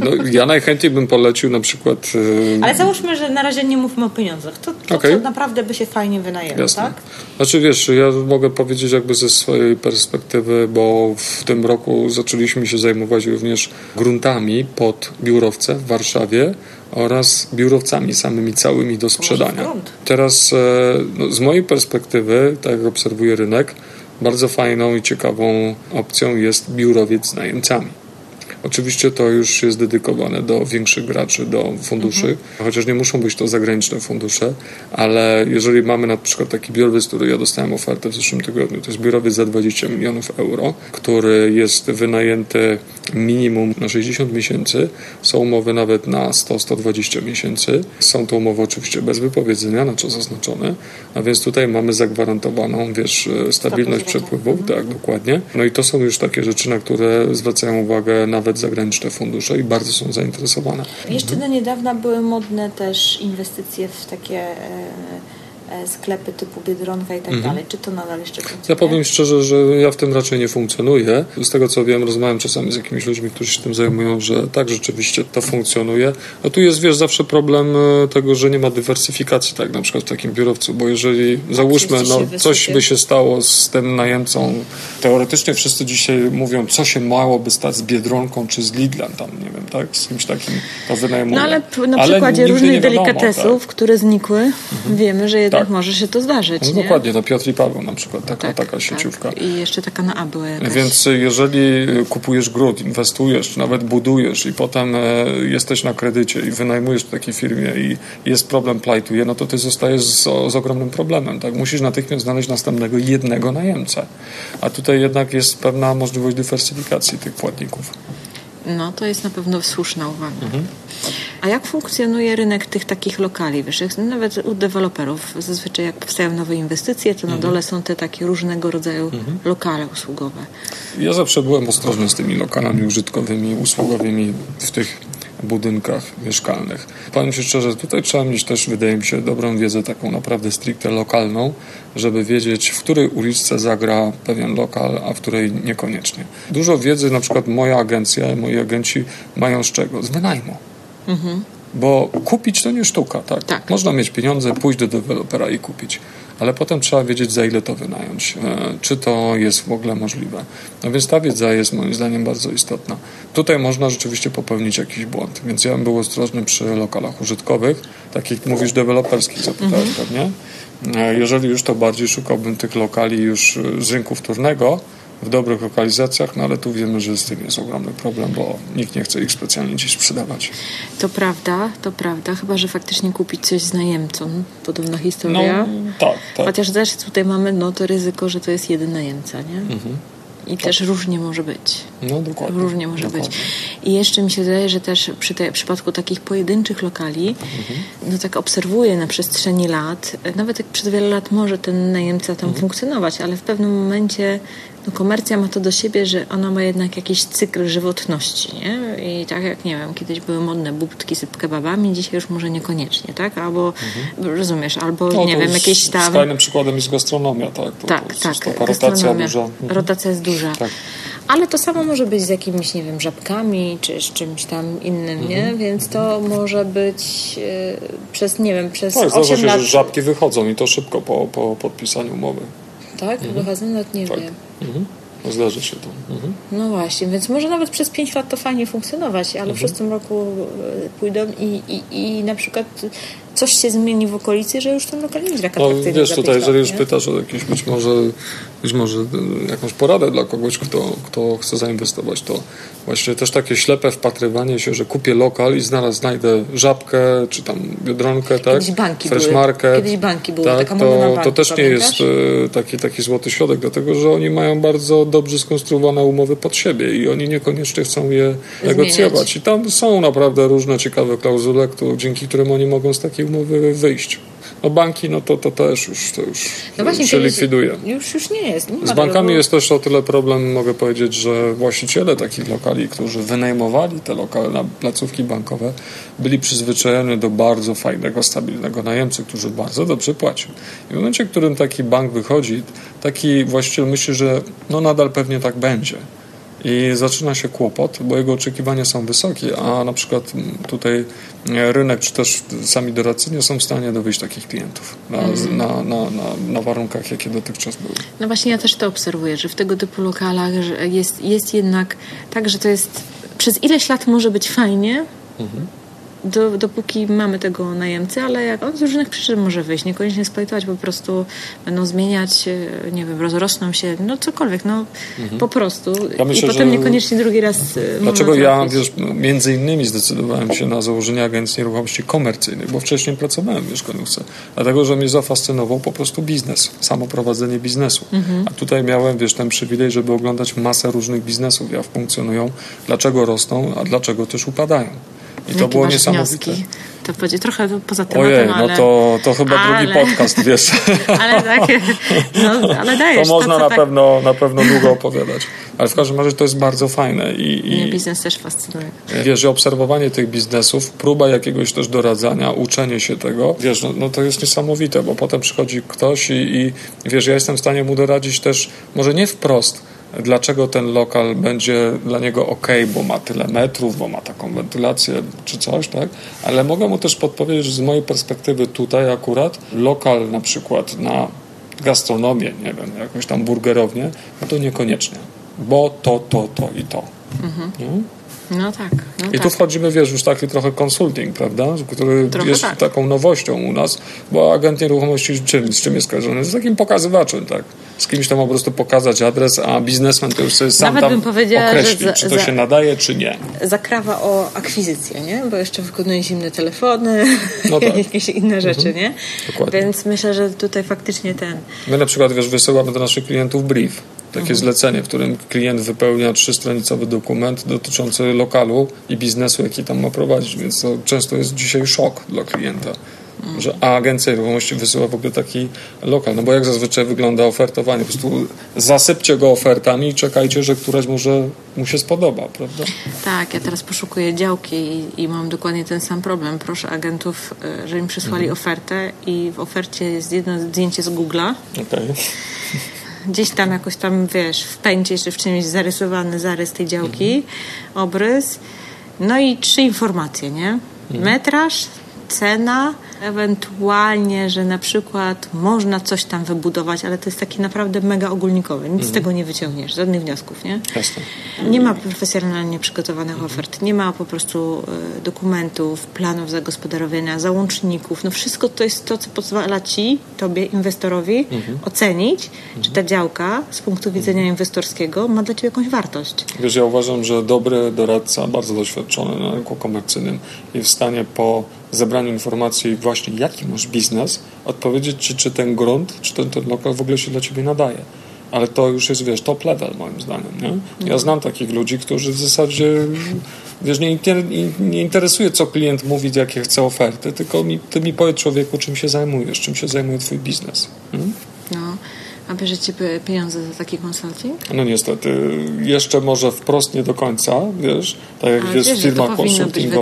no, ja najchętniej bym polecił na przykład... e, Ale załóżmy, że na razie nie mówmy o pieniądzach. To, to Okej. co naprawdę by się fajnie wynajęło, Jasne. tak? Znaczy wiesz, ja mogę powiedzieć jakby ze swojej perspektywy, bo w tym roku zaczęliśmy się zajmować również gruntami pod biurowce w Warszawie oraz biurowcami samymi całymi do sprzedania. Teraz e, no, z mojej perspektywy, tak jak obserwuję rynek, bardzo fajną i ciekawą opcją jest biurowiec z najemcami. Oczywiście to już jest dedykowane do większych graczy, do funduszy, chociaż nie muszą być to zagraniczne fundusze, ale jeżeli mamy na przykład taki biurowiec, który ja dostałem ofertę w zeszłym tygodniu, to jest biurowiec za 20 milionów euro, który jest wynajęty minimum na 60 miesięcy, są umowy nawet na 100-120 miesięcy, są to umowy oczywiście bez wypowiedzenia, na czas zaznaczone, a więc tutaj mamy zagwarantowaną, wiesz, stabilność przepływów, tak, dokładnie. No i to są już takie rzeczy, na które zwracają uwagę nawet zagraniczne fundusze i bardzo są zainteresowane. Jeszcze do niedawna były modne też inwestycje w takie e, sklepy typu Biedronka i tak dalej. Czy to nadal jeszcze funkcjonuje? Ja powiem szczerze, że ja w tym raczej nie funkcjonuję. Z tego co wiem, rozmawiam czasami z jakimiś ludźmi, którzy się tym zajmują, że tak rzeczywiście to funkcjonuje. A tu jest, wiesz, zawsze problem e, tego, że nie ma dywersyfikacji, tak na przykład w takim biurowcu, bo jeżeli załóżmy, no, coś by się stało z tym najemcą, teoretycznie wszyscy dzisiaj mówią, co się małoby stać z Biedronką czy z Lidlem tam, nie wiem, tak, z kimś takim to wynajmuje. No ale na Ale przykładzie nigdy różnych wiadomo, delikatesów, które znikły, wiemy, że jednak Tak. może się to zdarzyć. Tak. No nie? dokładnie, to Piotr i Paweł na przykład, taka, Tak, taka tak. sieciówka. I jeszcze taka na A była jakaś. Więc jeżeli kupujesz grunt, inwestujesz, czy nawet budujesz i potem e, jesteś na kredycie i wynajmujesz w takiej firmie i jest problem, plajtuje, no to ty zostajesz z, z ogromnym problemem. Tak? Musisz natychmiast znaleźć następnego jednego najemcę. A tutaj jednak jest pewna możliwość dywersyfikacji tych płatników. No, to jest na pewno słuszna uwaga. Mhm. A jak funkcjonuje rynek tych takich lokali? Wiesz, jak nawet u deweloperów zazwyczaj jak powstają nowe inwestycje, to Mhm. na dole są te takie różnego rodzaju lokale usługowe. Ja zawsze byłem ostrożny z tymi lokalami użytkowymi, usługowymi w tych budynkach mieszkalnych. Powiem Ci szczerze, tutaj trzeba mieć też, wydaje mi się, dobrą wiedzę taką naprawdę stricte lokalną, żeby wiedzieć, w której uliczce zagra pewien lokal, a w której niekoniecznie. Dużo wiedzy, na przykład moja agencja, moi agenci mają z czego? Z wynajmu. Bo kupić to nie sztuka, tak? Tak. Można mieć pieniądze, pójść do dewelopera i kupić, ale potem trzeba wiedzieć, za ile to wynająć, e, czy to jest w ogóle możliwe. No więc ta wiedza jest moim zdaniem bardzo istotna. Tutaj można rzeczywiście popełnić jakiś błąd, więc ja bym był ostrożny przy lokalach użytkowych, takich mówisz deweloperskich, zapytałeś pewnie. E, Jeżeli już to bardziej szukałbym tych lokali już e, z rynku wtórnego, w dobrych lokalizacjach, no ale tu wiemy, że z tym jest ogromny problem, bo nikt nie chce ich specjalnie dziś sprzedawać. To prawda, to prawda, chyba że faktycznie kupić coś z najemcą. Podobna No, historia. tak, tak. Chociaż też tutaj mamy no, to ryzyko, że to jest jeden najemca, nie? Mhm. I też różnie może być. No dokładnie. Różnie może dokładnie. być. I jeszcze mi się wydaje, że też przy te, w przypadku takich pojedynczych lokali, Mhm. no tak obserwuję na przestrzeni lat, nawet jak przez wiele lat może ten najemca tam Mhm. funkcjonować, ale w pewnym momencie no, komercja ma to do siebie, że ona ma jednak jakiś cykl żywotności, nie? I tak jak, nie wiem, kiedyś były modne bubtki z kebabami, dzisiaj już może niekoniecznie, tak? Albo, rozumiesz, albo, Mhm. No, nie wiem, jakieś tam... Skrajnym przykładem jest gastronomia, tak. To, Tak, to tak. Taka rotacja duża. Mhm. Rotacja jest duża. Tak. Ale to samo może być z jakimiś, nie wiem, żabkami czy z czymś tam innym, nie? Mhm. Więc to może być e, przez, nie wiem, przez Tak, zdarza 8 się, lat. że żabki wychodzą i to szybko po, po podpisaniu umowy. tak? Wychodzą? Nawet nie Tak. wiem. Mhm. No, Zdarza się to. Mhm. No właśnie, więc może nawet przez 5 lat to fajnie funkcjonować, ale przez tym roku e, pójdą i, i, i na przykład coś się zmieni w okolicy, że już ten lokal nie jest tak No wiesz, tutaj jeżeli już nie? pytasz o jakieś być może, być może y, jakąś poradę dla kogoś, kto, kto chce zainwestować, to właśnie też takie ślepe wpatrywanie się, że kupię lokal i zaraz znajdę żabkę, czy tam biedronkę, tak? Kiedyś banki Fresh były. market. Kiedyś banki były, tak, taka to, banki, to też nie jest y, taki, taki złoty środek, dlatego że oni mają bardzo dobrze skonstruowane umowy pod siebie i oni niekoniecznie chcą je negocjować. I tam są naprawdę różne ciekawe klauzule, dzięki którym oni mogą z takiej umowy wyjść. No banki, no to, to też już, to już No właśnie, się likwiduje. Już, już nie jest. Nie Z tego, bankami bo- jest też o tyle problem, mogę powiedzieć, że właściciele takich lokali, którzy wynajmowali te lokale na placówki bankowe, byli przyzwyczajeni do bardzo fajnego, stabilnego najemcy, który bardzo dobrze płacił. I w momencie, w którym taki bank wychodzi, taki właściciel myśli, że no nadal pewnie tak będzie. I zaczyna się kłopot, bo jego oczekiwania są wysokie, a na przykład mm, tutaj e, rynek czy też sami doradcy nie są w stanie dowieść takich klientów na, na, na, na, na warunkach, jakie dotychczas były. No właśnie ja też to obserwuję, że w tego typu lokalach jest, jest jednak tak, że to jest przez ileś lat może być fajnie, do, dopóki mamy tego najemcę, ale jak on z różnych przyczyn może wyjść, niekoniecznie eksploatować, po prostu będą zmieniać, e, nie wiem, rozrosną się, no cokolwiek, no po prostu. Ja myślę, I potem niekoniecznie drugi raz e, Dlaczego można ja, wiesz, między innymi zdecydowałem się na założenie agencji nieruchomości komercyjnych, bo wcześniej pracowałem w mieszkaniówce, dlatego, że mnie zafascynował po prostu biznes, samo prowadzenie biznesu. A tutaj miałem, wiesz, ten przywilej, żeby oglądać masę różnych biznesów, jak funkcjonują, dlaczego rosną, a dlaczego też upadają. I to Jakie było niesamowite. wnioski? To będzie trochę poza tematem, Ojej, ale... no to, to chyba drugi ale- podcast, wiesz. Ale takie, no, ale To dajesz. można co na tak- pewno, na pewno długo opowiadać. Ale w każdym razie to jest bardzo fajne. I, i, Mnie biznes też fascynuje. Wiesz, że obserwowanie tych biznesów, próba jakiegoś też doradzania, uczenie się tego, wiesz, no, no to jest niesamowite, bo potem przychodzi ktoś i, i wiesz, ja jestem w stanie mu doradzić też, może nie wprost, dlaczego ten lokal będzie dla niego ok, bo ma tyle metrów, bo ma taką wentylację czy coś, tak? Ale mogę mu też podpowiedzieć, że z mojej perspektywy tutaj akurat lokal na przykład na gastronomię, nie wiem, jakąś tam burgerownię, no to niekoniecznie, bo to, to, to i to. Nie? No tak. No I tak. tu wchodzimy, wiesz, już taki trochę konsulting, prawda? Który Trochę jest tak. taką nowością u nas, bo agent nieruchomości z czym, z czym jest kojarzony? Z takim pokazywaczem, tak? Z kimś tam po prostu pokazać adres, a biznesmen to już sobie sam Nawet tam określi, za- czy to za- się nadaje, czy nie. Zakrawa o akwizycję, nie? Bo jeszcze wykonuje zimne telefony, No tak. jakieś inne rzeczy, nie? Dokładnie. Więc myślę, że tutaj faktycznie ten... My na przykład, wiesz, wysyłamy do naszych klientów brief, takie Mhm. zlecenie, w którym klient wypełnia trzystronicowy dokument dotyczący lokalu i biznesu, jaki tam ma prowadzić, więc to często jest dzisiaj szok dla klienta. Mhm. Że a agencja nieruchomości wysyła w ogóle taki lokal. No bo jak zazwyczaj wygląda ofertowanie? Po prostu zasypcie go ofertami i czekajcie, że któraś może mu się spodoba, prawda? Tak, ja teraz poszukuję działki i, i mam dokładnie ten sam problem. Proszę agentów, y, żeby mi przysłali Mhm. ofertę i w ofercie jest jedno zdjęcie z Google'a. Okej. Gdzieś tam jakoś tam, wiesz, w pędzie czy w czymś zarysowany zarys tej działki, Mhm. obrys. No i trzy informacje, nie? Mhm. Metraż, cena, ewentualnie, że na przykład można coś tam wybudować, ale to jest takie naprawdę mega ogólnikowe. Nic z tego nie wyciągniesz, żadnych wniosków, nie? Jasne. Nie ma profesjonalnie przygotowanych ofert, nie ma po prostu e, dokumentów, planów zagospodarowania, załączników. No wszystko to jest to, co pozwala ci, tobie, inwestorowi, ocenić, czy ta działka z punktu widzenia inwestorskiego ma dla ciebie jakąś wartość. Wiesz, ja uważam, że dobry doradca, bardzo doświadczony na rynku komercyjnym, jest w stanie po zebraniu informacji właśnie jaki masz biznes, odpowiedzieć ci, czy ten grunt, czy ten, ten lokal w ogóle się dla ciebie nadaje. Ale to już jest, wiesz, top level moim zdaniem, nie? Ja znam takich ludzi, którzy w zasadzie, wiesz, nie, nie- nie interesuje, co klient mówi, jakie chce oferty, tylko mi, ty mi powiedz człowieku, czym się zajmujesz, czym się zajmuje twój biznes. Hmm? Bierzecie pie- pieniądze za taki konsulting? No niestety, jeszcze może wprost nie do końca, wiesz, tak jak Ale jest wiesz,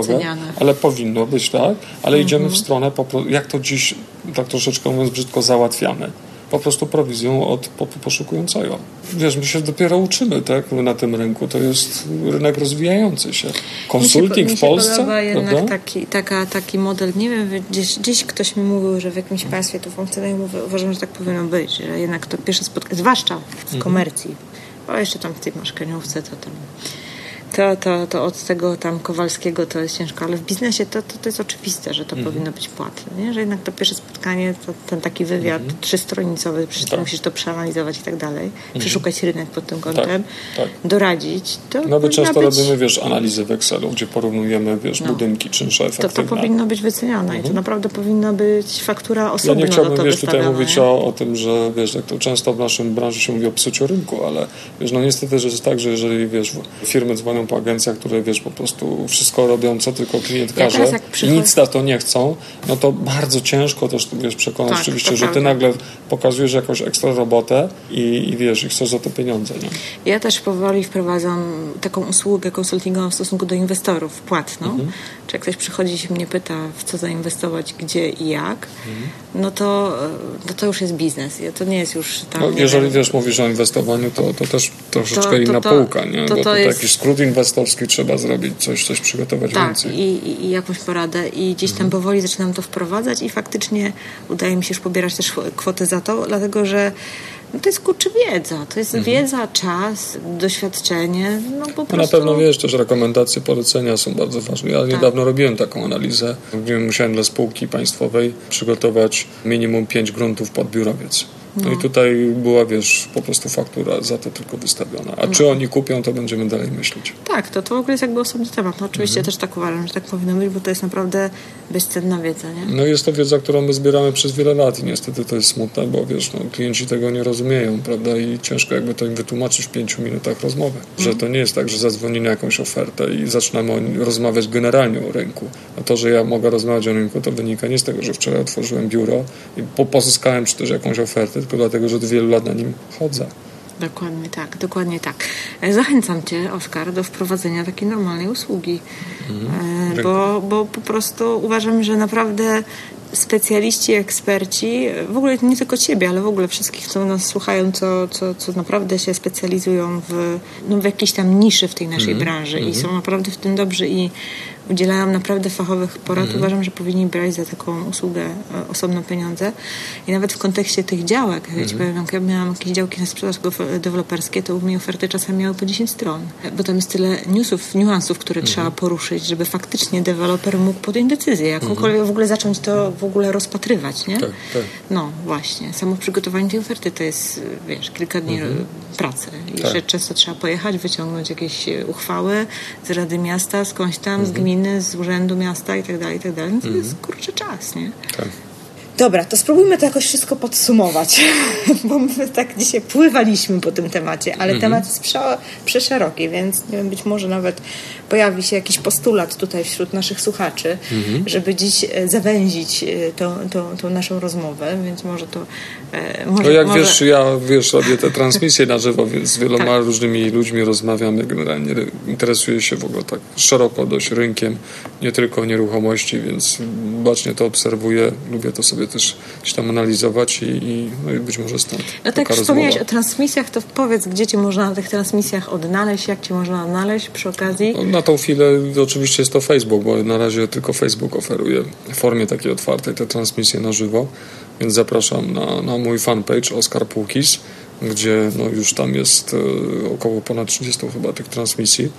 wyceniane. Mhm. ale powinno być, tak, ale idziemy w stronę, po, pro- jak to dziś, tak troszeczkę mówiąc brzydko, załatwiamy. Po prostu prowizją od poszukującego. Wiesz, my się dopiero uczymy tak, na tym rynku. To jest rynek rozwijający się. Konsulting mi się, w Polsce. Mi podoba jednak taki, taka, taki model, nie wiem, gdzieś, gdzieś ktoś mi mówił, że w jakimś państwie to funkcjonuje, uważam, że tak powinno być, że jednak to pierwsze spotkanie, zwłaszcza w mhm. komercji, bo jeszcze tam w tej mieszkaniówce to tam to, to, to od tego tam Kowalskiego to jest ciężko, ale w biznesie to, to, to jest oczywiste, że to mhm. powinno być płatne, nie? że jednak to pierwsze spotkanie, to ten taki wywiad mhm. trzystronicowy, przecież tak. musisz to przeanalizować i tak dalej, mhm. przeszukać rynek pod tym kątem, tak, tak. doradzić. To no często być... robimy, wiesz, analizy w Excelu, gdzie porównujemy, wiesz, no. budynki czynsze efektywne. To to powinno być wyceniane i to mhm. naprawdę powinna być faktura osobna Ja nie chciałbym, wiesz, tutaj mówić o, o tym, że wiesz, jak to często w naszym branży się mówi o psuciu rynku, ale wiesz, no niestety, że jest tak, że jeżeli, wiesz, firmy dzwonią po agencjach, które wiesz, po prostu wszystko robią, co tylko klient każe ja i nic na to nie chcą, no to bardzo ciężko też wiesz, przekonać tak, oczywiście, że ty nagle pokazujesz jakąś ekstra robotę i, i wiesz, i chcesz za to pieniądze. Nie? Ja też powoli wprowadzam taką usługę konsultingową w stosunku do inwestorów płatną. Mhm. Czy jak ktoś przychodzi i mnie pyta, w co zainwestować, gdzie i jak, mhm. no to, no to już jest biznes. To nie jest już tam... No, jeżeli wiesz, mówisz o inwestowaniu, to, to też troszeczkę to, to, inna półka, nie? To, Bo to, jest... taki skrót inwestorski trzeba zrobić, coś, coś przygotować tak, więcej. I, i jakąś poradę. I gdzieś tam mhm. powoli zaczynam to wprowadzać i faktycznie udaje mi się już pobierać też kwotę za to, dlatego że no to jest kurczę wiedza. To jest mhm. wiedza, czas, doświadczenie. No, po prostu... no na pewno wiesz, też rekomendacje, polecenia są bardzo ważne. Ja tak. niedawno robiłem taką analizę, gdzie musiałem dla spółki państwowej przygotować minimum pięć gruntów pod biurowiec. No. i tutaj była, wiesz, po prostu faktura za to tylko wystawiona. A no. czy oni kupią, to będziemy dalej myśleć. Tak, to, to w ogóle jest jakby osobny temat. No, oczywiście mhm. też tak uważam, że tak powinno być, bo to jest naprawdę bezcenna wiedza, nie? No jest to wiedza, którą my zbieramy przez wiele lat i niestety to jest smutne, bo wiesz, no, klienci tego nie rozumieją, prawda? I ciężko jakby to im wytłumaczyć w pięciu minutach rozmowy. Że mhm. to nie jest tak, że zadzwoni na jakąś ofertę i zaczynamy rozmawiać generalnie o rynku. A to, że ja mogę rozmawiać o rynku, to wynika nie z tego, że wczoraj otworzyłem biuro i pozyskałem czy też jakąś ofertę, tylko dlatego, że od wielu lat na nim chodzę. Dokładnie tak, dokładnie tak. E, zachęcam Cię, Oskar, do wprowadzenia takiej normalnej usługi, mhm. bo, bo po prostu uważam, że naprawdę specjaliści, eksperci, w ogóle nie tylko Ciebie, ale w ogóle wszystkich, co nas słuchają, co, co, co naprawdę się specjalizują w, no, w jakiejś tam niszy w tej naszej mm -hmm. branży i mhm. są naprawdę w tym dobrzy i udzielają naprawdę fachowych porad, mhm. uważam, że powinni brać za taką usługę e, osobno pieniądze. I nawet w kontekście tych działek, mhm. ja powiem, jak ja miałam jakieś działki na sprzedaż deweloperskie, to u mnie oferty czasem miały po 10 stron, bo tam jest tyle newsów, niuansów, które mhm. trzeba poruszyć, żeby faktycznie deweloper mógł podjąć decyzję, jakąkolwiek mhm. w ogóle zacząć to w ogóle rozpatrywać, nie? Tak, tak. No właśnie, samo przygotowanie tej oferty to jest, wiesz, kilka dni pracy. I tak. często trzeba pojechać, wyciągnąć jakieś uchwały z Rady Miasta, skądś tam, z gminy, gminy, z urzędu miasta i tak dalej, i tak dalej. No to mm. jest kurczę czas, nie? Tak. Dobra, to spróbujmy to jakoś wszystko podsumować, bo my tak dzisiaj pływaliśmy po tym temacie, ale mm -hmm. temat jest prze, przeszeroki, więc nie wiem, być może nawet pojawi się jakiś postulat tutaj wśród naszych słuchaczy, mm -hmm. żeby dziś e, zawęzić e, tą, tą, tą, naszą rozmowę, więc może to... E, może, no jak może... wiesz, ja wiesz, robię te transmisje na żywo, więc z wieloma tak. różnymi ludźmi rozmawiamy, generalnie interesuję się w ogóle tak szeroko dość rynkiem, nie tylko nieruchomości, więc bacznie to obserwuję, lubię to sobie też gdzieś tam analizować i, i, no i być może stąd. No tak, wspomniałeś o transmisjach, to powiedz, gdzie cię można na tych transmisjach odnaleźć, jak cię można odnaleźć przy okazji? No, na tą chwilę oczywiście jest to Facebook, bo na razie tylko Facebook oferuje w formie takiej otwartej te transmisje na żywo, więc zapraszam na, na mój fanpage Oskar Płukis, gdzie no, już tam jest e, około ponad 30 chyba tych transmisji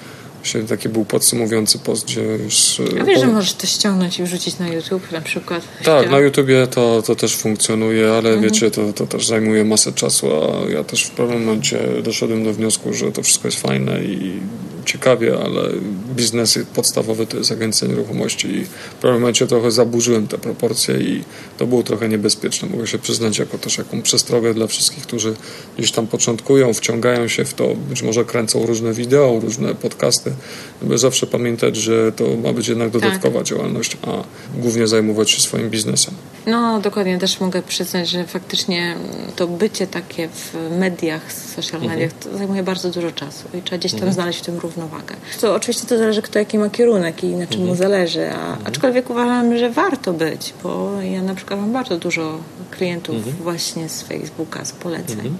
taki był podsumowujący post, gdzie już... A wiesz, po... że możesz to ściągnąć i wrzucić na YouTube na przykład? Tak, na YouTubie to, to też funkcjonuje, ale mhm. wiecie, to, to też zajmuje masę czasu, a ja też w pewnym momencie doszedłem do wniosku, że to wszystko jest fajne i ciekawie, ale biznes podstawowy to jest agencja nieruchomości i w pewnym momencie trochę zaburzyłem te proporcje i to było trochę niebezpieczne. Mogę się przyznać jako też jaką przestrogę dla wszystkich, którzy gdzieś tam początkują, wciągają się w to, być może kręcą różne wideo, różne podcasty, żeby zawsze pamiętać, że to ma być jednak dodatkowa tak. działalność, a głównie zajmować się swoim biznesem. No dokładnie, też mogę przyznać, że faktycznie to bycie takie w mediach, social mhm. mediach, to zajmuje bardzo dużo czasu i trzeba gdzieś tam mhm. znaleźć w tym równowagę. To oczywiście to zależy, kto jaki ma kierunek i na czym mu mhm. zależy, a, aczkolwiek uważam, że warto być, bo ja na przykład mam bardzo dużo klientów właśnie z Facebooka, z poleceń.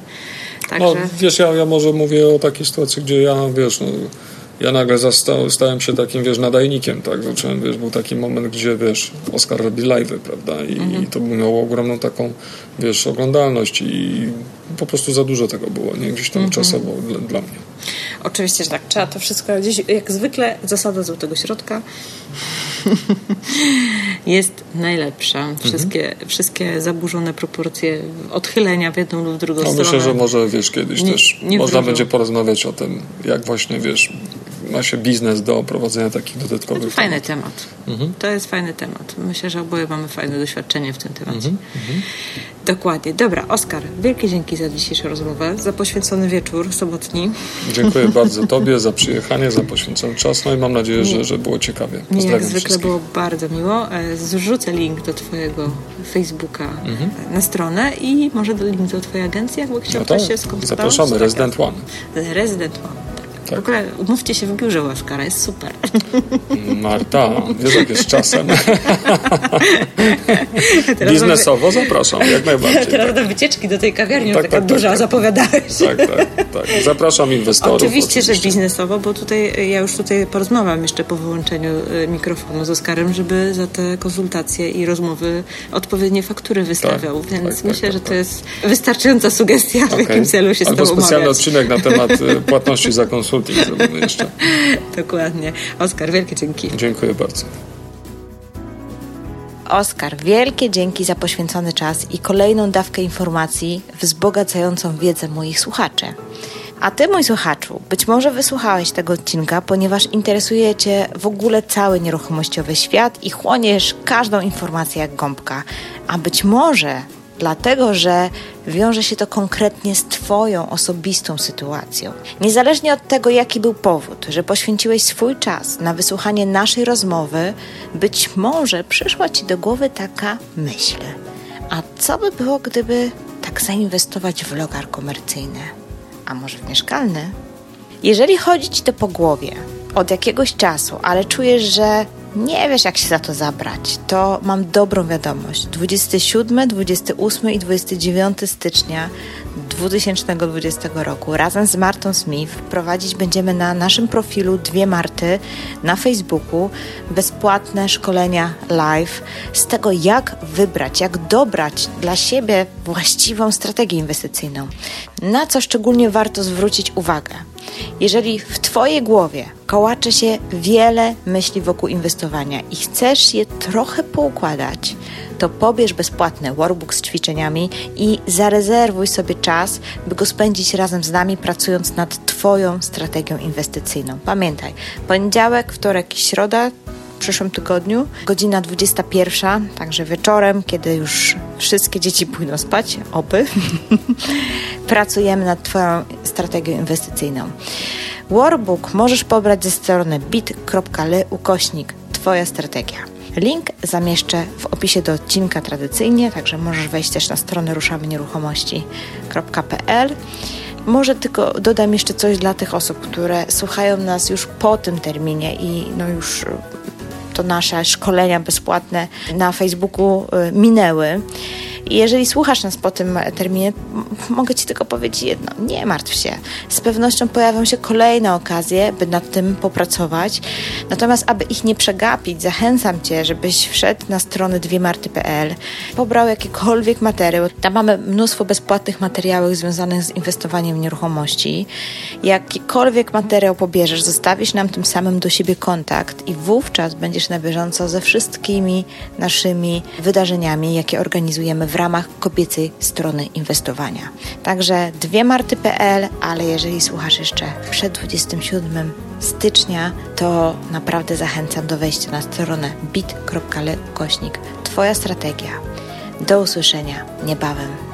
Także... No wiesz, ja, ja może mówię o takiej sytuacji, gdzie ja, wiesz, no, ja nagle zastał, stałem się takim, wiesz, nadajnikiem, tak, zacząłem, wiesz, był taki moment, gdzie, wiesz, Oskar robi live, prawda, I, mhm. i to miało ogromną taką, wiesz, oglądalność i po prostu za dużo tego było, nie, gdzieś tam mhm. czasowo dla, dla, mnie. Oczywiście, że tak, trzeba to wszystko gdzieś, jak zwykle, zasada złotego środka jest najlepsza. Mhm. Wszystkie, mhm. wszystkie zaburzone proporcje, odchylenia w jedną lub w drugą no, stronę. Myślę, że może, wiesz, kiedyś nie, też nie można będzie porozmawiać o tym, jak właśnie, wiesz, ma się biznes do prowadzenia takich dodatkowych. To fajny temat. Mhm. To jest fajny temat. Myślę, że oboje mamy fajne doświadczenie w tym temacie. Mhm. mhm. Dokładnie. Dobra, Oskar, wielkie dzięki za dzisiejszą rozmowę, za poświęcony wieczór sobotni. Dziękuję bardzo Tobie za przyjechanie, za poświęcony czas, no i mam nadzieję, że, że było ciekawie. Pozdrawiam Jak zwykle było bardzo miło. E, zrzucę link do Twojego Facebooka mhm. na stronę i może link do Twojej agencji, jakby chciał no tak. się skontaktować. Zapraszamy, Resident One. Resident One. Tak. W ogóle umówcie się w biurze u Oskara, jest super. Marta, wiesz jak jest czasem. Biznesowo mamy... zapraszam, jak najbardziej. Teraz tak. do wycieczki do tej kawiarni, tak, taka tak, duża, tak, zapowiadałeś. Tak, tak, tak. Zapraszam inwestorów. Oczywiście, oczywiście, że biznesowo, bo tutaj ja już tutaj porozmawiam jeszcze po wyłączeniu y, mikrofonu z Oskarem, żeby za te konsultacje i rozmowy odpowiednie faktury wystawiał. Tak, Więc tak, myślę, że to jest wystarczająca sugestia, w okay. jakim celu się Albo z Albo specjalny odcinek na temat y, płatności za konsulting zrobimy jeszcze. Dokładnie. Oskar, wielkie dzięki. Dziękuję bardzo. Oskar, wielkie dzięki za poświęcony czas i kolejną dawkę informacji wzbogacającą wiedzę moich słuchaczy. A ty, mój słuchaczu, być może wysłuchałeś tego odcinka, ponieważ interesuje cię w ogóle cały nieruchomościowy świat i chłoniesz każdą informację jak gąbka. A być może dlatego że wiąże się to konkretnie z Twoją osobistą sytuacją. Niezależnie od tego, jaki był powód, że poświęciłeś swój czas na wysłuchanie naszej rozmowy, być może przyszła Ci do głowy taka myśl. A co by było, gdyby tak zainwestować w logar komercyjny? A może w mieszkalny? Jeżeli chodzi Ci to po głowie od jakiegoś czasu, ale czujesz, że nie wiesz, jak się za to zabrać, to mam dobrą wiadomość. 27, 28 i 29 stycznia 2020 roku razem z Martą Smith prowadzić będziemy na naszym profilu dwie Marty na Facebooku bezpłatne szkolenia live z tego, jak wybrać, jak dobrać dla siebie właściwą strategię inwestycyjną. Na co szczególnie warto zwrócić uwagę. Jeżeli w Twojej głowie kołacze się wiele myśli wokół inwestowania i chcesz je trochę poukładać, to pobierz bezpłatny workbook z ćwiczeniami i zarezerwuj sobie czas, by go spędzić razem z nami, pracując nad Twoją strategią inwestycyjną. Pamiętaj, poniedziałek, wtorek i środa w przyszłym tygodniu, godzina 21, także wieczorem, kiedy już wszystkie dzieci pójdą spać, oby, pracujemy nad Twoją strategią inwestycyjną. Workbook możesz pobrać ze strony bit.ly ukośnik Twoja strategia. Link zamieszczę w opisie do odcinka tradycyjnie, także możesz wejść też na stronę ruszamynieruchomości.pl. Może tylko dodam jeszcze coś dla tych osób, które słuchają nas już po tym terminie i no już to nasze szkolenia bezpłatne na Facebooku y, minęły. Jeżeli słuchasz nas po tym terminie, mogę Ci tylko powiedzieć jedno: nie martw się. Z pewnością pojawią się kolejne okazje, by nad tym popracować. Natomiast, aby ich nie przegapić, zachęcam Cię, żebyś wszedł na stronę dwiemarty.pl, pobrał jakikolwiek materiał. Tam mamy mnóstwo bezpłatnych materiałów związanych z inwestowaniem w nieruchomości. Jakikolwiek materiał pobierzesz, zostawisz nam tym samym do siebie kontakt i wówczas będziesz na bieżąco ze wszystkimi naszymi wydarzeniami, jakie organizujemy w ramach kobiecej strony inwestowania. Także dwie marty.pl, ale jeżeli słuchasz jeszcze przed 27 stycznia, to naprawdę zachęcam do wejścia na stronę kośnik Twoja strategia. Do usłyszenia niebawem.